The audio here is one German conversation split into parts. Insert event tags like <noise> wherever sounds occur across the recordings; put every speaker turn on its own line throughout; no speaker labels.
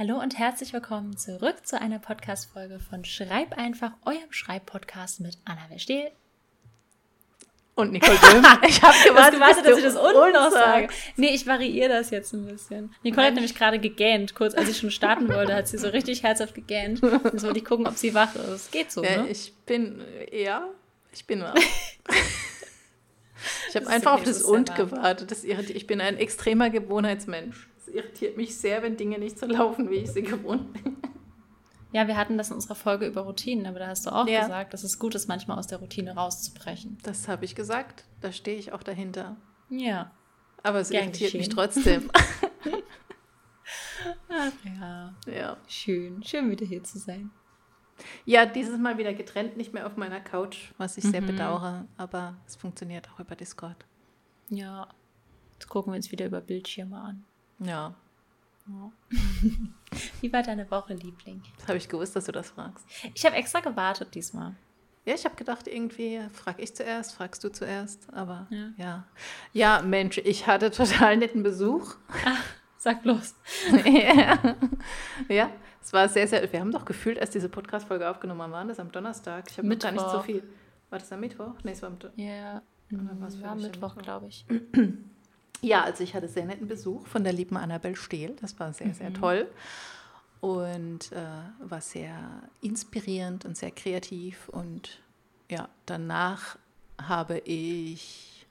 Hallo und herzlich willkommen zurück zu einer Podcast-Folge von Schreib einfach, eurem Schreibpodcast mit Anna Verstehl.
Und Nicole Böhm. <laughs>
Ich habe gewartet, gewartet dass ich das unten noch sage. Nee, ich variiere das jetzt ein bisschen. Nicole hat nämlich gerade gegähnt, kurz als ich schon starten wollte, hat sie so richtig herzhaft gegähnt. Jetzt wollte ich gucken, ob sie wach ist. Geht so,
ja,
ne?
Ich bin, ja, ich bin wach. <laughs> ich habe einfach auf das Und gewartet. Das irritiert. Ich bin ein extremer Gewohnheitsmensch irritiert mich sehr, wenn Dinge nicht so <laughs> laufen, wie ich sie gewohnt bin.
Ja, wir hatten das in unserer Folge über Routinen, aber da hast du auch ja. gesagt, dass es gut ist, manchmal aus der Routine rauszubrechen.
Das habe ich gesagt. Da stehe ich auch dahinter.
Ja.
Aber es Gern irritiert geschehen. mich trotzdem. <laughs> <laughs>
Ach ja.
Ja.
Schön. Schön, wieder hier zu sein.
Ja, dieses Mal wieder getrennt, nicht mehr auf meiner Couch, was ich mhm. sehr bedauere, aber es funktioniert auch über Discord.
Ja. Jetzt gucken wir uns wieder über Bildschirme an.
Ja. <laughs>
Wie war deine Woche, Liebling?
Das habe ich gewusst, dass du das fragst.
Ich habe extra gewartet diesmal.
Ja, ich habe gedacht, irgendwie frage ich zuerst, fragst du zuerst, aber ja. ja. Ja, Mensch, ich hatte total netten Besuch.
Ach, sag bloß.
ja. <laughs> ja, es war sehr, sehr. Wir haben doch gefühlt, als diese Podcast-Folge aufgenommen haben, waren das am Donnerstag. Ich habe gar nicht so viel. War das am Mittwoch? Nee, es war am
Donnerstag. Ja, war Mittwoch, glaube ich. <clears throat> <clears throat>
Ja, also ich hatte sehr netten Besuch von der lieben Annabel Stehl. Das war sehr, sehr mhm. toll und äh, war sehr inspirierend und sehr kreativ. Und ja, danach habe ich,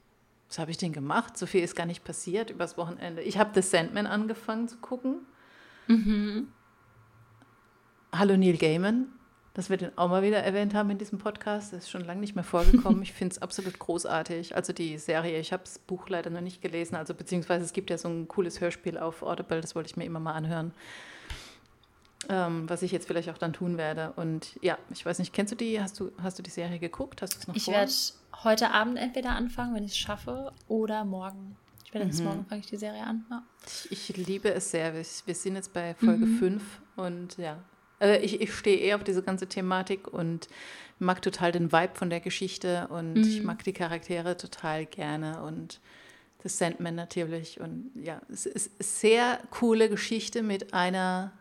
was habe ich denn gemacht? So viel ist gar nicht passiert übers Wochenende. Ich habe The Sandman angefangen zu gucken.
Mhm.
Hallo Neil Gaiman dass wir den auch mal wieder erwähnt haben in diesem Podcast. Das ist schon lange nicht mehr vorgekommen. Ich finde es absolut großartig. Also die Serie, ich habe das Buch leider noch nicht gelesen, also beziehungsweise es gibt ja so ein cooles Hörspiel auf Audible, das wollte ich mir immer mal anhören. Ähm, was ich jetzt vielleicht auch dann tun werde. Und ja, ich weiß nicht, kennst du die? Hast du, hast du die Serie geguckt? Hast du es noch
Ich werde heute Abend entweder anfangen, wenn ich es schaffe, oder morgen. Ich werde mhm. jetzt morgen fange ich die Serie an. Ja.
Ich, ich, liebe es sehr. Wir, wir sind jetzt bei Folge 5 mhm. und ja, also ich, ich stehe eher auf diese ganze Thematik und mag total den Vibe von der Geschichte und mhm. ich mag die Charaktere total gerne und das Sandman natürlich. Und ja, es ist eine sehr coole Geschichte mit einer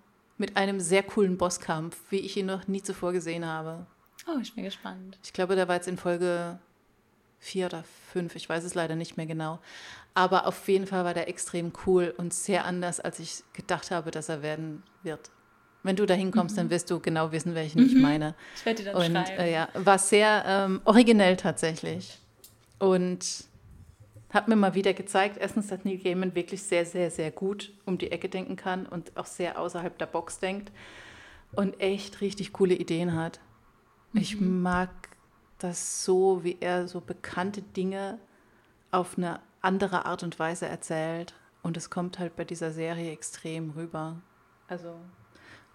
mit einem sehr coolen Bosskampf, wie ich ihn noch nie zuvor gesehen habe.
Oh, ich bin gespannt.
Ich glaube, der war jetzt in Folge vier oder fünf, ich weiß es leider nicht mehr genau. Aber auf jeden Fall war der extrem cool und sehr anders, als ich gedacht habe, dass er werden wird. Wenn du da hinkommst, mhm. dann wirst du genau wissen, welchen mhm. ich meine.
Ich werde dir dann Und schreiben.
Äh, ja, war sehr ähm, originell tatsächlich. Und hat mir mal wieder gezeigt, erstens, dass Neil Gaiman wirklich sehr, sehr, sehr gut um die Ecke denken kann und auch sehr außerhalb der Box denkt und echt richtig coole Ideen hat. Mhm. Ich mag das so, wie er so bekannte Dinge auf eine andere Art und Weise erzählt. Und es kommt halt bei dieser Serie extrem rüber. Also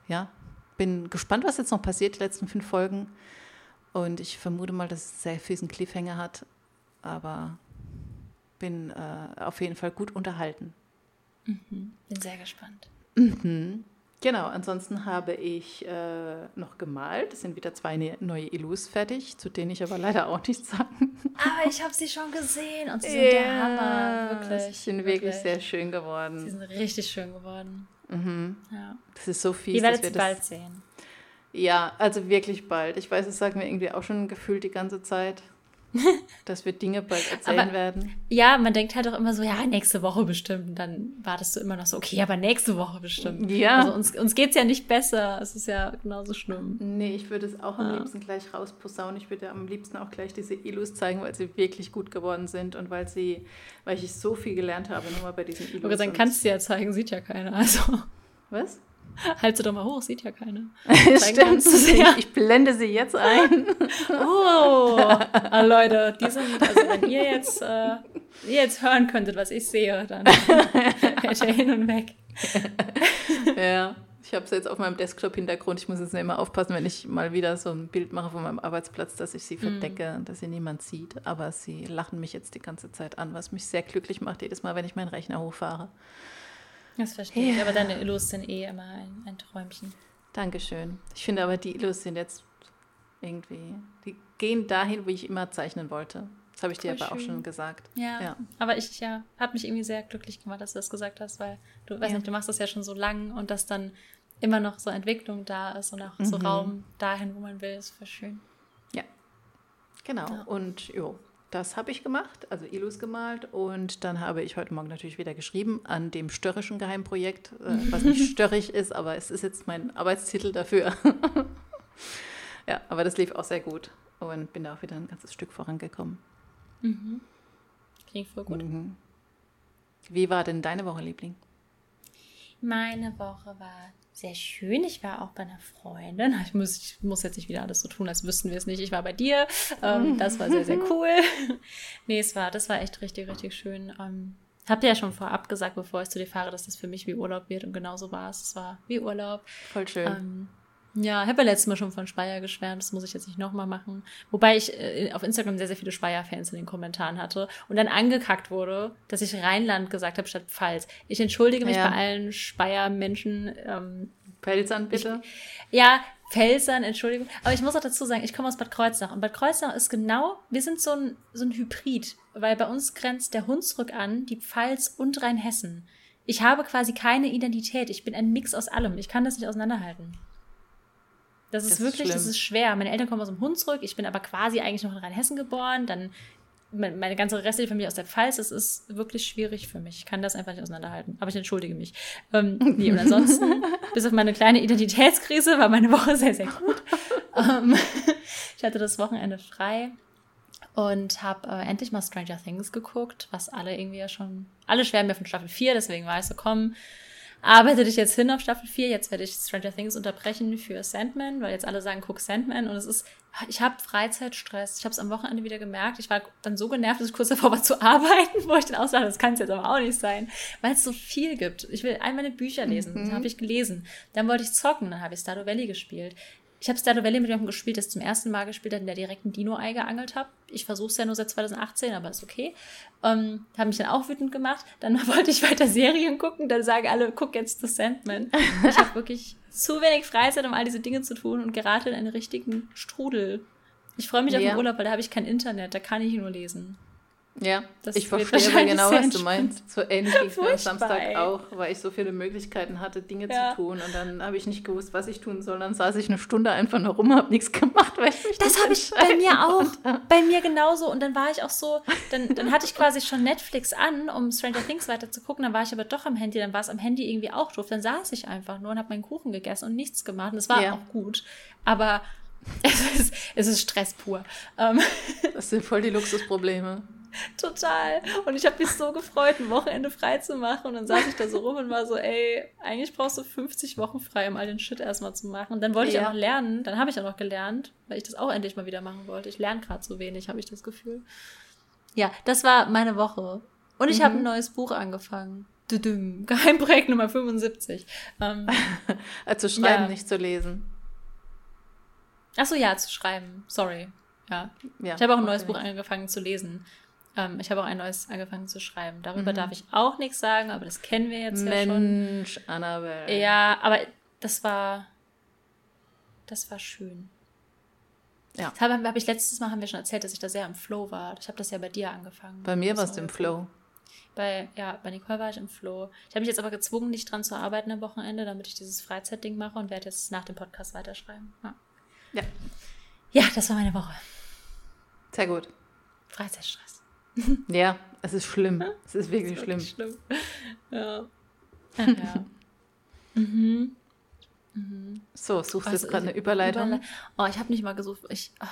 ja, bin gespannt, was jetzt noch passiert, die letzten fünf Folgen. Und ich vermute mal, dass es sehr fiesen Cliffhanger hat. Aber bin äh, auf jeden Fall gut unterhalten.
Mhm. Bin sehr gespannt.
Mhm. Genau, ansonsten habe ich äh, noch gemalt. Es sind wieder zwei ne neue Illus fertig, zu denen ich aber leider auch nichts sagen.
Aber ich habe sie schon gesehen und sie sind yeah, der Hammer, wirklich.
Sie sind wirklich, wirklich sehr schön geworden.
Sie sind richtig schön geworden.
Mhm.
Ja.
Das ist so viel.
Ihr werdet sie bald sehen.
Ja, also wirklich bald. Ich weiß, das sagen wir irgendwie auch schon gefühlt die ganze Zeit. <laughs> dass wir Dinge bald erzählen
aber,
werden.
Ja, man denkt halt auch immer so, ja, nächste Woche bestimmt. Und dann wartest du immer noch so, okay, aber nächste Woche bestimmt.
Ja.
Also uns, uns geht es ja nicht besser. Es ist ja genauso schlimm.
Nee, ich würde es auch am ja. liebsten gleich rausposaunen. Ich würde am liebsten auch gleich diese Illus zeigen, weil sie wirklich gut geworden sind und weil sie, weil ich so viel gelernt habe, nur mal bei diesen
Illus. Aber dann kannst du ja zeigen, sieht ja keiner. Also.
Was? <laughs>
Halt sie doch mal hoch, sieht ja keiner. <laughs>
Stimmt, <laughs> ja. ich blende sie jetzt ein.
oh, ah, Leute, die sind, also wenn ihr jetzt, äh, ihr jetzt hören könntet, was ich sehe, dann wäre ihr hin und weg.
ja, ich habe sie jetzt auf meinem Desktop-Hintergrund. Ich muss jetzt immer aufpassen, wenn ich mal wieder so ein Bild mache von meinem Arbeitsplatz, dass ich sie verdecke, mm. dass sie niemand sieht. Aber sie lachen mich jetzt die ganze Zeit an, was mich sehr glücklich macht, jedes Mal, wenn ich meinen Rechner hochfahre.
Das verstehe ja. ich. Aber deine Illus sind eh immer ein, ein Träumchen.
Dankeschön. Ich finde aber, die Illus sind jetzt irgendwie, die gehen dahin, wo ich immer zeichnen wollte. Das habe ich Voll dir aber schön. auch schon gesagt.
Ja, ja. aber ich ja, hat mich irgendwie sehr glücklich gemacht, dass du das gesagt hast, weil du, weiß ja. nicht, du machst das ja schon so lang und das dann immer noch so Entwicklung da ist und auch mhm. so Raum dahin, wo man will, ist voll schön.
Ja, genau. Ja. Und jo, das habe ich gemacht, also Ilus gemalt und dann habe ich heute Morgen natürlich wieder geschrieben an dem störrischen Geheimprojekt, äh, was nicht <laughs> störrig ist, aber es ist jetzt mein Arbeitstitel dafür. <laughs> ja, aber das lief auch sehr gut und bin da auch wieder ein ganzes Stück vorangekommen.
Mhm. Klingt voll gut. Mhm.
Wie war denn deine Woche, Liebling?
Meine Woche war sehr schön. Ich war auch bei einer Freundin. <laughs> Ich muss, ich muss jetzt nicht wieder alles so tun, als wüssten wir es nicht. Ich war bei dir. Ähm, das war sehr, sehr <laughs> cool. <laughs> nee, es war, das war echt richtig, richtig schön. Ähm, habt ihr ja schon vorab gesagt, bevor ich zu dir fahre, dass das für mich wie Urlaub wird. Und genauso war es. Es war wie Urlaub.
Voll schön. Ähm,
ja, ich habe ja letztes Mal schon von Speyer geschwärmt, das muss ich jetzt nicht nochmal machen. Wobei ich äh, auf Instagram sehr, sehr viele Speyer-Fans in den Kommentaren hatte und dann angekackt wurde, dass ich Rheinland gesagt habe statt Pfalz. Ich entschuldige mich ja. bei allen Speyer-Menschen. Ähm,
Pfälzern, bitte?
Ich, ja, Pfälzern, Entschuldigung. Aber ich muss auch dazu sagen, ich komme aus Bad Kreuznach und Bad Kreuznach ist genau, wir sind so ein, so ein Hybrid, weil bei uns grenzt der Hunsrück an, die Pfalz und Rheinhessen. Ich habe quasi keine Identität. Ich bin ein Mix aus allem. Ich kann das nicht auseinanderhalten. Das ist das wirklich, ist das ist schwer. Meine Eltern kommen aus dem Hunsrück, ich bin aber quasi eigentlich noch in Rheinhessen geboren, dann meine ganze restliche Familie aus der Pfalz, das ist wirklich schwierig für mich. Ich kann das einfach nicht auseinanderhalten. Aber ich entschuldige mich. Ähm, nee, und ansonsten, <laughs> bis auf meine kleine Identitätskrise, war meine Woche sehr, sehr gut. ähm, <laughs> ich hatte das Wochenende frei und habe äh, endlich mal Stranger Things geguckt, was alle irgendwie ja schon, alle schwärmen mir von Staffel 4, deswegen war ich so, komm, arbeite dich jetzt hin auf Staffel 4. Jetzt werde ich Stranger Things unterbrechen für Sandman, weil jetzt alle sagen, guck Sandman. Und es ist, ich habe Freizeitstress. Ich habe es am Wochenende wieder gemerkt. Ich war dann so genervt, dass ich kurz davor war zu arbeiten, <laughs> wo ich dann ausdachte, das kann es jetzt aber auch nicht sein, weil es so viel gibt. Ich will all meine Bücher lesen. Mhm. Das habe ich gelesen. Dann wollte ich zocken, dann habe ich Stardew Valley gespielt. Ich habe Stardew Valley mit jemandem gespielt, das zum ersten Mal gespielt hat, in der direkten Dino-Ei geangelt habe. Ich versuche es ja nur seit 2018, aber ist okay. Ähm, habe mich dann auch wütend gemacht. Dann <laughs> wollte ich weiter Serien gucken. Dann sagen alle, guck jetzt The Sandman. Ich habe wirklich zu wenig Freizeit, um all diese Dinge zu tun und gerate in einen richtigen Strudel. Ich freue mich ja. auf den Urlaub, weil da habe ich kein Internet, da kann ich nur lesen.
Ja, das ich verstehe genau, was du meinst. So ähnlich ging es mir am Samstag auch, weil ich so viele Möglichkeiten hatte, Dinge ja. zu tun. Und dann habe ich nicht gewusst, was ich tun soll. Dann saß ich eine Stunde einfach nur rum, habe nichts gemacht, weil ich mich
Das habe ich bei mir auch. Bei mir genauso. Und dann war ich auch so, dann, dann hatte ich quasi schon Netflix an, um Stranger Things weiter zu gucken. Dann war ich aber doch am Handy. Dann war es am Handy irgendwie auch doof. Dann saß ich einfach nur und habe meinen Kuchen gegessen und nichts gemacht. Und es war ja. auch gut. Aber <laughs> es ist, es ist Stress pur.
Ähm. Das sind voll die Luxusprobleme. <laughs>
Total. Und ich habe mich so gefreut, ein Wochenende frei zu machen. Und dann saß ich da so rum und war so, ey, eigentlich brauchst du 50 Wochen frei, um all den Shit erstmal zu machen. Und dann wollte ja. ich auch noch lernen. Dann habe ich auch noch gelernt, weil ich das auch endlich mal wieder machen wollte. Ich lerne gerade so wenig, habe ich das Gefühl. Ja, das war meine Woche. Und ich mhm. habe ein neues Buch angefangen. <laughs> Geheimprojekt Nummer 75. Ähm, <laughs>
zu schreiben, ja. nicht zu lesen.
Achso, ja, zu schreiben. Sorry. Ja. ja ich habe auch ein neues Buch angefangen zu lesen. Ähm, ich habe auch ein neues angefangen zu schreiben. Darüber mhm. darf ich auch nichts sagen, aber das kennen wir jetzt Mensch, ja schon. Mensch,
Annabelle.
Ja, aber das war, das war schön. Ja. Das habe hab ich letztes Mal haben wir schon erzählt, dass ich da sehr im Flow war. Ich habe das ja bei dir angefangen.
Bei mir warst du im Flow.
Bei, ja, bei Nicole war ich im Flow. Ich habe mich jetzt aber gezwungen, nicht dran zu arbeiten am Wochenende, damit ich dieses Freizeitding mache und werde jetzt nach dem Podcast weiterschreiben. Ja. Ja, ja das war meine Woche.
Sehr gut.
Freizeitstress. <laughs>
Ja, es ist schlimm. Es ist wirklich <laughs> ist schlimm. schlimm.
Ja. ja. <laughs> mhm.
Mhm. So, suchst du jetzt gerade eine Überleitung? Überle
oh, ich habe nicht mal gesucht. Ich, oh.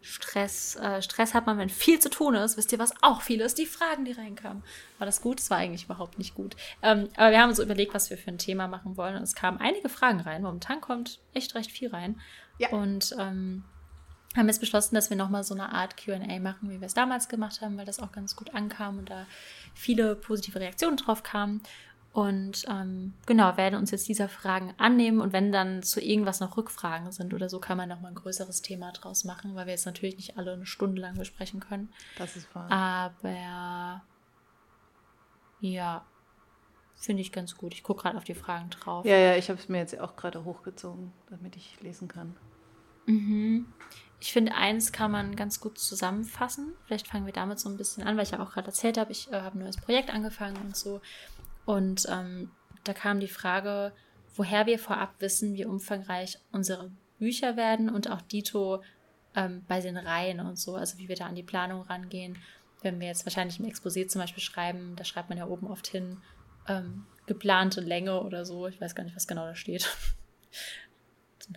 Stress, äh, Stress hat man, wenn viel zu tun ist. Wisst ihr, was auch viel ist? Die Fragen, die reinkamen. War das gut? Das war eigentlich überhaupt nicht gut. Ähm, aber wir haben uns überlegt, was wir für ein Thema machen wollen. Und es kamen einige Fragen rein. Momentan kommt echt recht viel rein. Ja. Und ähm, haben jetzt beschlossen, dass wir nochmal so eine Art QA machen, wie wir es damals gemacht haben, weil das auch ganz gut ankam und da viele positive Reaktionen drauf kamen. Und ähm, genau, werden uns jetzt dieser Fragen annehmen und wenn dann zu irgendwas noch Rückfragen sind oder so, kann man nochmal ein größeres Thema draus machen, weil wir jetzt natürlich nicht alle eine Stunde lang besprechen können.
Das ist wahr.
Aber ja, finde ich ganz gut. Ich gucke gerade auf die Fragen drauf.
Ja, ja, ich habe es mir jetzt auch gerade hochgezogen, damit ich lesen kann.
Mhm. Ich finde, eins kann man ganz gut zusammenfassen. Vielleicht fangen wir damit so ein bisschen an, weil ich ja auch gerade erzählt habe, ich äh, habe ein neues Projekt angefangen und so. Und ähm, da kam die Frage, woher wir vorab wissen, wie umfangreich unsere Bücher werden und auch Dito ähm, bei den Reihen und so, also wie wir da an die Planung rangehen. Wenn wir jetzt wahrscheinlich im Exposé zum Beispiel schreiben, da schreibt man ja oben oft hin, ähm, geplante Länge oder so. Ich weiß gar nicht, was genau da steht. <laughs>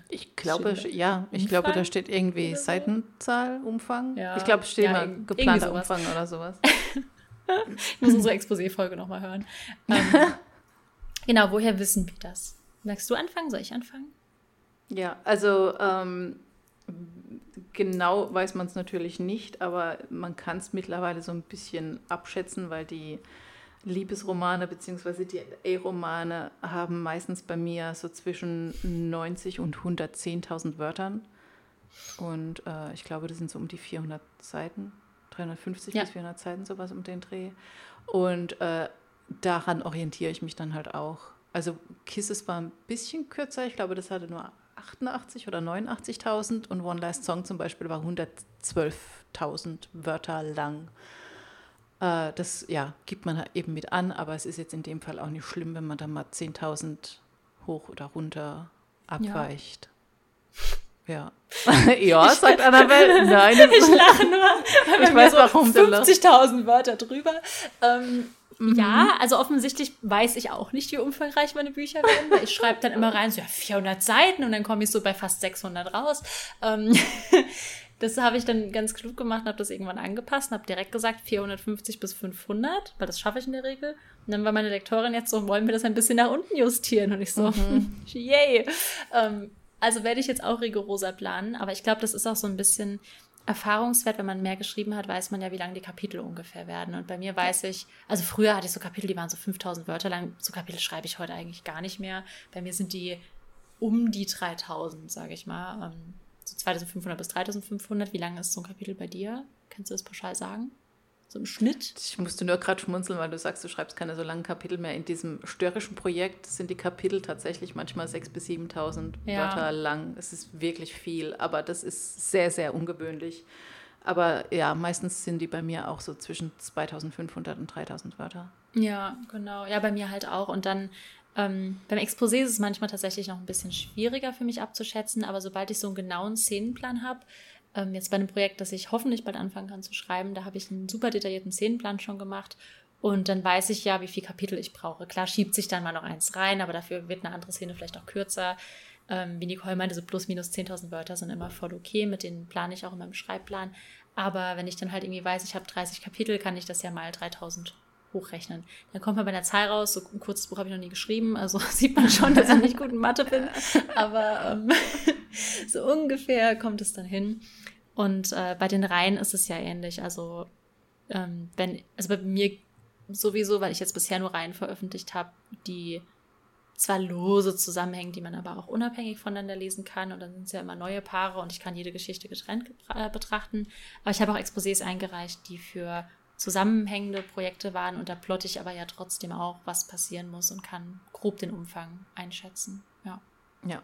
Ich glaube, ja, ich glaube, da steht irgendwie Seitenzahl, Umfang. Ja, ich glaube, es steht ja, mal geplanter Umfang oder sowas. <laughs>
ich muss unsere Exposé-Folge nochmal hören. <laughs> Ähm, genau, woher wissen wir das? Magst du anfangen? Soll ich anfangen?
Ja, also ähm, genau weiß man es natürlich nicht, aber man kann es mittlerweile so ein bisschen abschätzen, weil die Liebesromane bzw. die A-Romane haben meistens bei mir so zwischen 90 und 110.000 Wörtern. Und äh, ich glaube, das sind so um die 400 Seiten, 350 ja. bis 400 Seiten, sowas um den Dreh. Und äh, daran orientiere ich mich dann halt auch. Also Kisses war ein bisschen kürzer, ich glaube, das hatte nur 88 oder 89.000 und One Last Song zum Beispiel war 112.000 Wörter lang. Äh, das ja, gibt man eben mit an, aber es ist jetzt in dem Fall auch nicht schlimm, wenn man da mal 10.000 hoch oder runter abweicht. Ja. <laughs> Ja, ja sagt <laughs> Annabelle. Nein. <laughs>
ich lache nur. Ich weiß, so warum 50.000 Wörter drüber. Ähm, mhm. Ja, also offensichtlich weiß ich auch nicht, wie umfangreich meine Bücher werden, weil ich schreibe dann immer rein, so ja, 400 Seiten und dann komme ich so bei fast 600 raus. Ähm, das habe ich dann ganz klug gemacht und habe das irgendwann angepasst und habe direkt gesagt 450 bis 500, weil das schaffe ich in der Regel. Und dann war meine Lektorin jetzt so, wollen wir das ein bisschen nach unten justieren? Und ich so, mhm. <laughs> yay. Ähm, also werde ich jetzt auch rigoroser planen, aber ich glaube, das ist auch so ein bisschen Erfahrungswert, wenn man mehr geschrieben hat, weiß man ja, wie lang die Kapitel ungefähr werden. Und bei mir weiß ich, also früher hatte ich so Kapitel, die waren so 5000 Wörter lang. So Kapitel schreibe ich heute eigentlich gar nicht mehr. Bei mir sind die um die 3000, sage ich mal. So 2500 bis 3500. Wie lange ist so ein Kapitel bei dir? Kannst du das pauschal sagen? So im Schnitt?
Ich musste nur gerade schmunzeln, weil du sagst, du schreibst keine so langen Kapitel mehr. In diesem störrischen Projekt sind die Kapitel tatsächlich manchmal 6.000 bis 7.000 ja. Wörter lang. Es ist wirklich viel, aber das ist sehr, sehr ungewöhnlich. Aber ja, meistens sind die bei mir auch so zwischen 2500 und 3000 Wörter.
Ja, genau. Ja, bei mir halt auch. Und dann ähm, beim Exposé ist es manchmal tatsächlich noch ein bisschen schwieriger für mich abzuschätzen, aber sobald ich so einen genauen Szenenplan habe, ähm, jetzt bei einem Projekt, das ich hoffentlich bald anfangen kann zu schreiben, da habe ich einen super detaillierten Szenenplan schon gemacht und dann weiß ich ja, wie viele Kapitel ich brauche. Klar schiebt sich dann mal noch eins rein, aber dafür wird eine andere Szene vielleicht auch kürzer. Ähm, wie Nicole meinte, so plus minus 10.000 Wörter sind immer voll okay, mit denen plane ich auch in meinem Schreibplan. Aber wenn ich dann halt irgendwie weiß, ich habe 30 Kapitel, kann ich das ja mal 3000 hochrechnen. Dann kommt man bei der Zahl raus, so ein kurzes Buch habe ich noch nie geschrieben, also <laughs> sieht man schon, dass ich nicht gut in Mathe bin, aber ähm, <laughs> so ungefähr kommt es dann hin. Und äh, bei den Reihen ist es ja ähnlich, also ähm, wenn, also bei mir sowieso, weil ich jetzt bisher nur Reihen veröffentlicht habe, die zwar lose zusammenhängen, die man aber auch unabhängig voneinander lesen kann. Und dann sind es ja immer neue Paare und ich kann jede Geschichte getrennt äh, betrachten. Aber ich habe auch Exposés eingereicht, die für zusammenhängende Projekte waren und da plotte ich aber ja trotzdem auch, was passieren muss und kann grob den Umfang einschätzen. Ja.
Ja,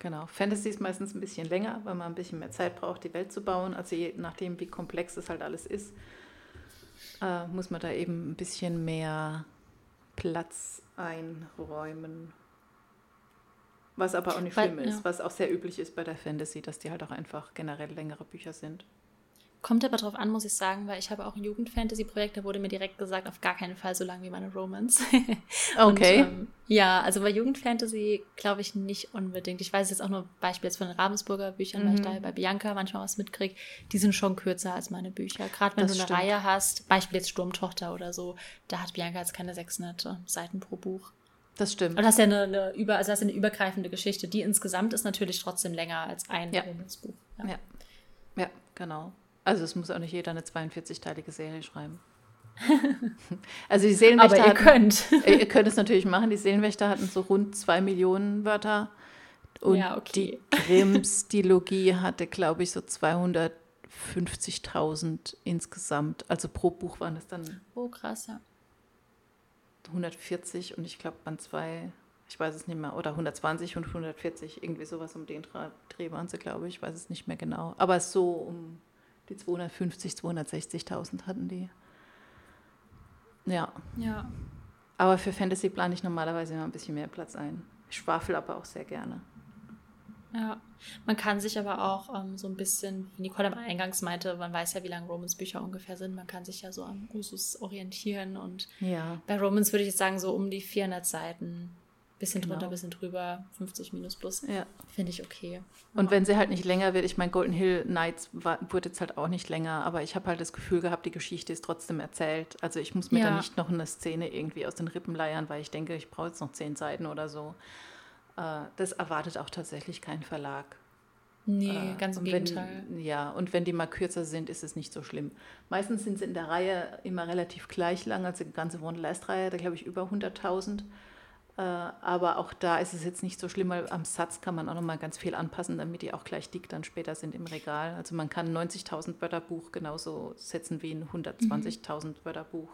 genau. Fantasy ist meistens ein bisschen länger, weil man ein bisschen mehr Zeit braucht, die Welt zu bauen. Also je nachdem, wie komplex das halt alles ist, äh, muss man da eben ein bisschen mehr Platz einräumen. Was aber auch nicht schlimm weil, ist, ja. was auch sehr üblich ist bei der Fantasy, dass die halt auch einfach generell längere Bücher sind.
Kommt aber drauf an, muss ich sagen, weil ich habe auch ein Jugendfantasy-Projekt, da wurde mir direkt gesagt, auf gar keinen Fall so lang wie meine Romance. <laughs>
okay.
Und, ähm, ja, also bei Jugendfantasy glaube ich nicht unbedingt. Ich weiß jetzt auch nur Beispiel jetzt von den Ravensburger Büchern, mhm. weil ich mhm. da bei Bianca manchmal was mitkriege. Die sind schon kürzer als meine Bücher. Gerade wenn das du eine stimmt. Reihe hast, Beispiel jetzt Sturmtochter oder so, da hat Bianca jetzt keine 600 Seiten pro Buch.
Das stimmt.
Und hast ja eine, eine, über, also hast eine übergreifende Geschichte. Die insgesamt ist natürlich trotzdem länger als ein
ja. Romance-Buch. Ja. ja. ja, genau. Also es muss auch nicht jeder eine 42-teilige Serie schreiben. <laughs> also die Seelenwächter.
Aber ihr hatten, könnt. <laughs>
ihr könnt es natürlich machen. Die Seelenwächter hatten so rund zwei Millionen Wörter. Und
ja, okay.
die Grimms-Dilogie hatte, glaube ich, so 250.000 insgesamt. Also pro Buch waren es dann.
Oh, krass, ja.
140 und ich glaube, Band 2, ich weiß es nicht mehr, oder 120 und 140, irgendwie sowas um den Dreh waren sie, glaube ich, ich weiß es nicht mehr genau. Aber so um die 250, 260.000 hatten die. Ja.
Ja.
Aber für Fantasy plane ich normalerweise immer ein bisschen mehr Platz ein. Ich schwafel aber auch sehr gerne.
Ja, man kann sich aber auch ähm, so ein bisschen, wie Nicole am Eingangs meinte, man weiß ja, wie lange Romans Bücher ungefähr sind. Man kann sich ja so am Usus orientieren und
ja.
bei Romans würde ich jetzt sagen, so um die 400 Seiten. Bisschen genau. drunter, bisschen drüber, 50 minus plus.
Ja.
Finde ich okay.
Und ja. wenn sie halt nicht länger wird, ich meine, Golden Hill Nights war, wurde jetzt halt auch nicht länger, aber ich habe halt das Gefühl gehabt, die Geschichte ist trotzdem erzählt. Also ich muss mir ja. da nicht noch eine Szene irgendwie aus den Rippen leiern, weil ich denke, ich brauche jetzt noch zehn Seiten oder so. Äh, das erwartet auch tatsächlich kein Verlag.
Nee, äh, ganz im Gegenteil.
ja, und wenn die mal kürzer sind, ist es nicht so schlimm. Meistens sind sie in der Reihe immer relativ gleich lang, also die ganze Wonderlist-Reihe, da glaube ich über 100.000. Äh, aber auch da ist es jetzt nicht so schlimm, weil am Satz kann man auch noch mal ganz viel anpassen, damit die auch gleich dick dann später sind im Regal. Also man kann 90.000 Wörterbuch genauso setzen wie ein 120.000 mhm. Wörterbuch.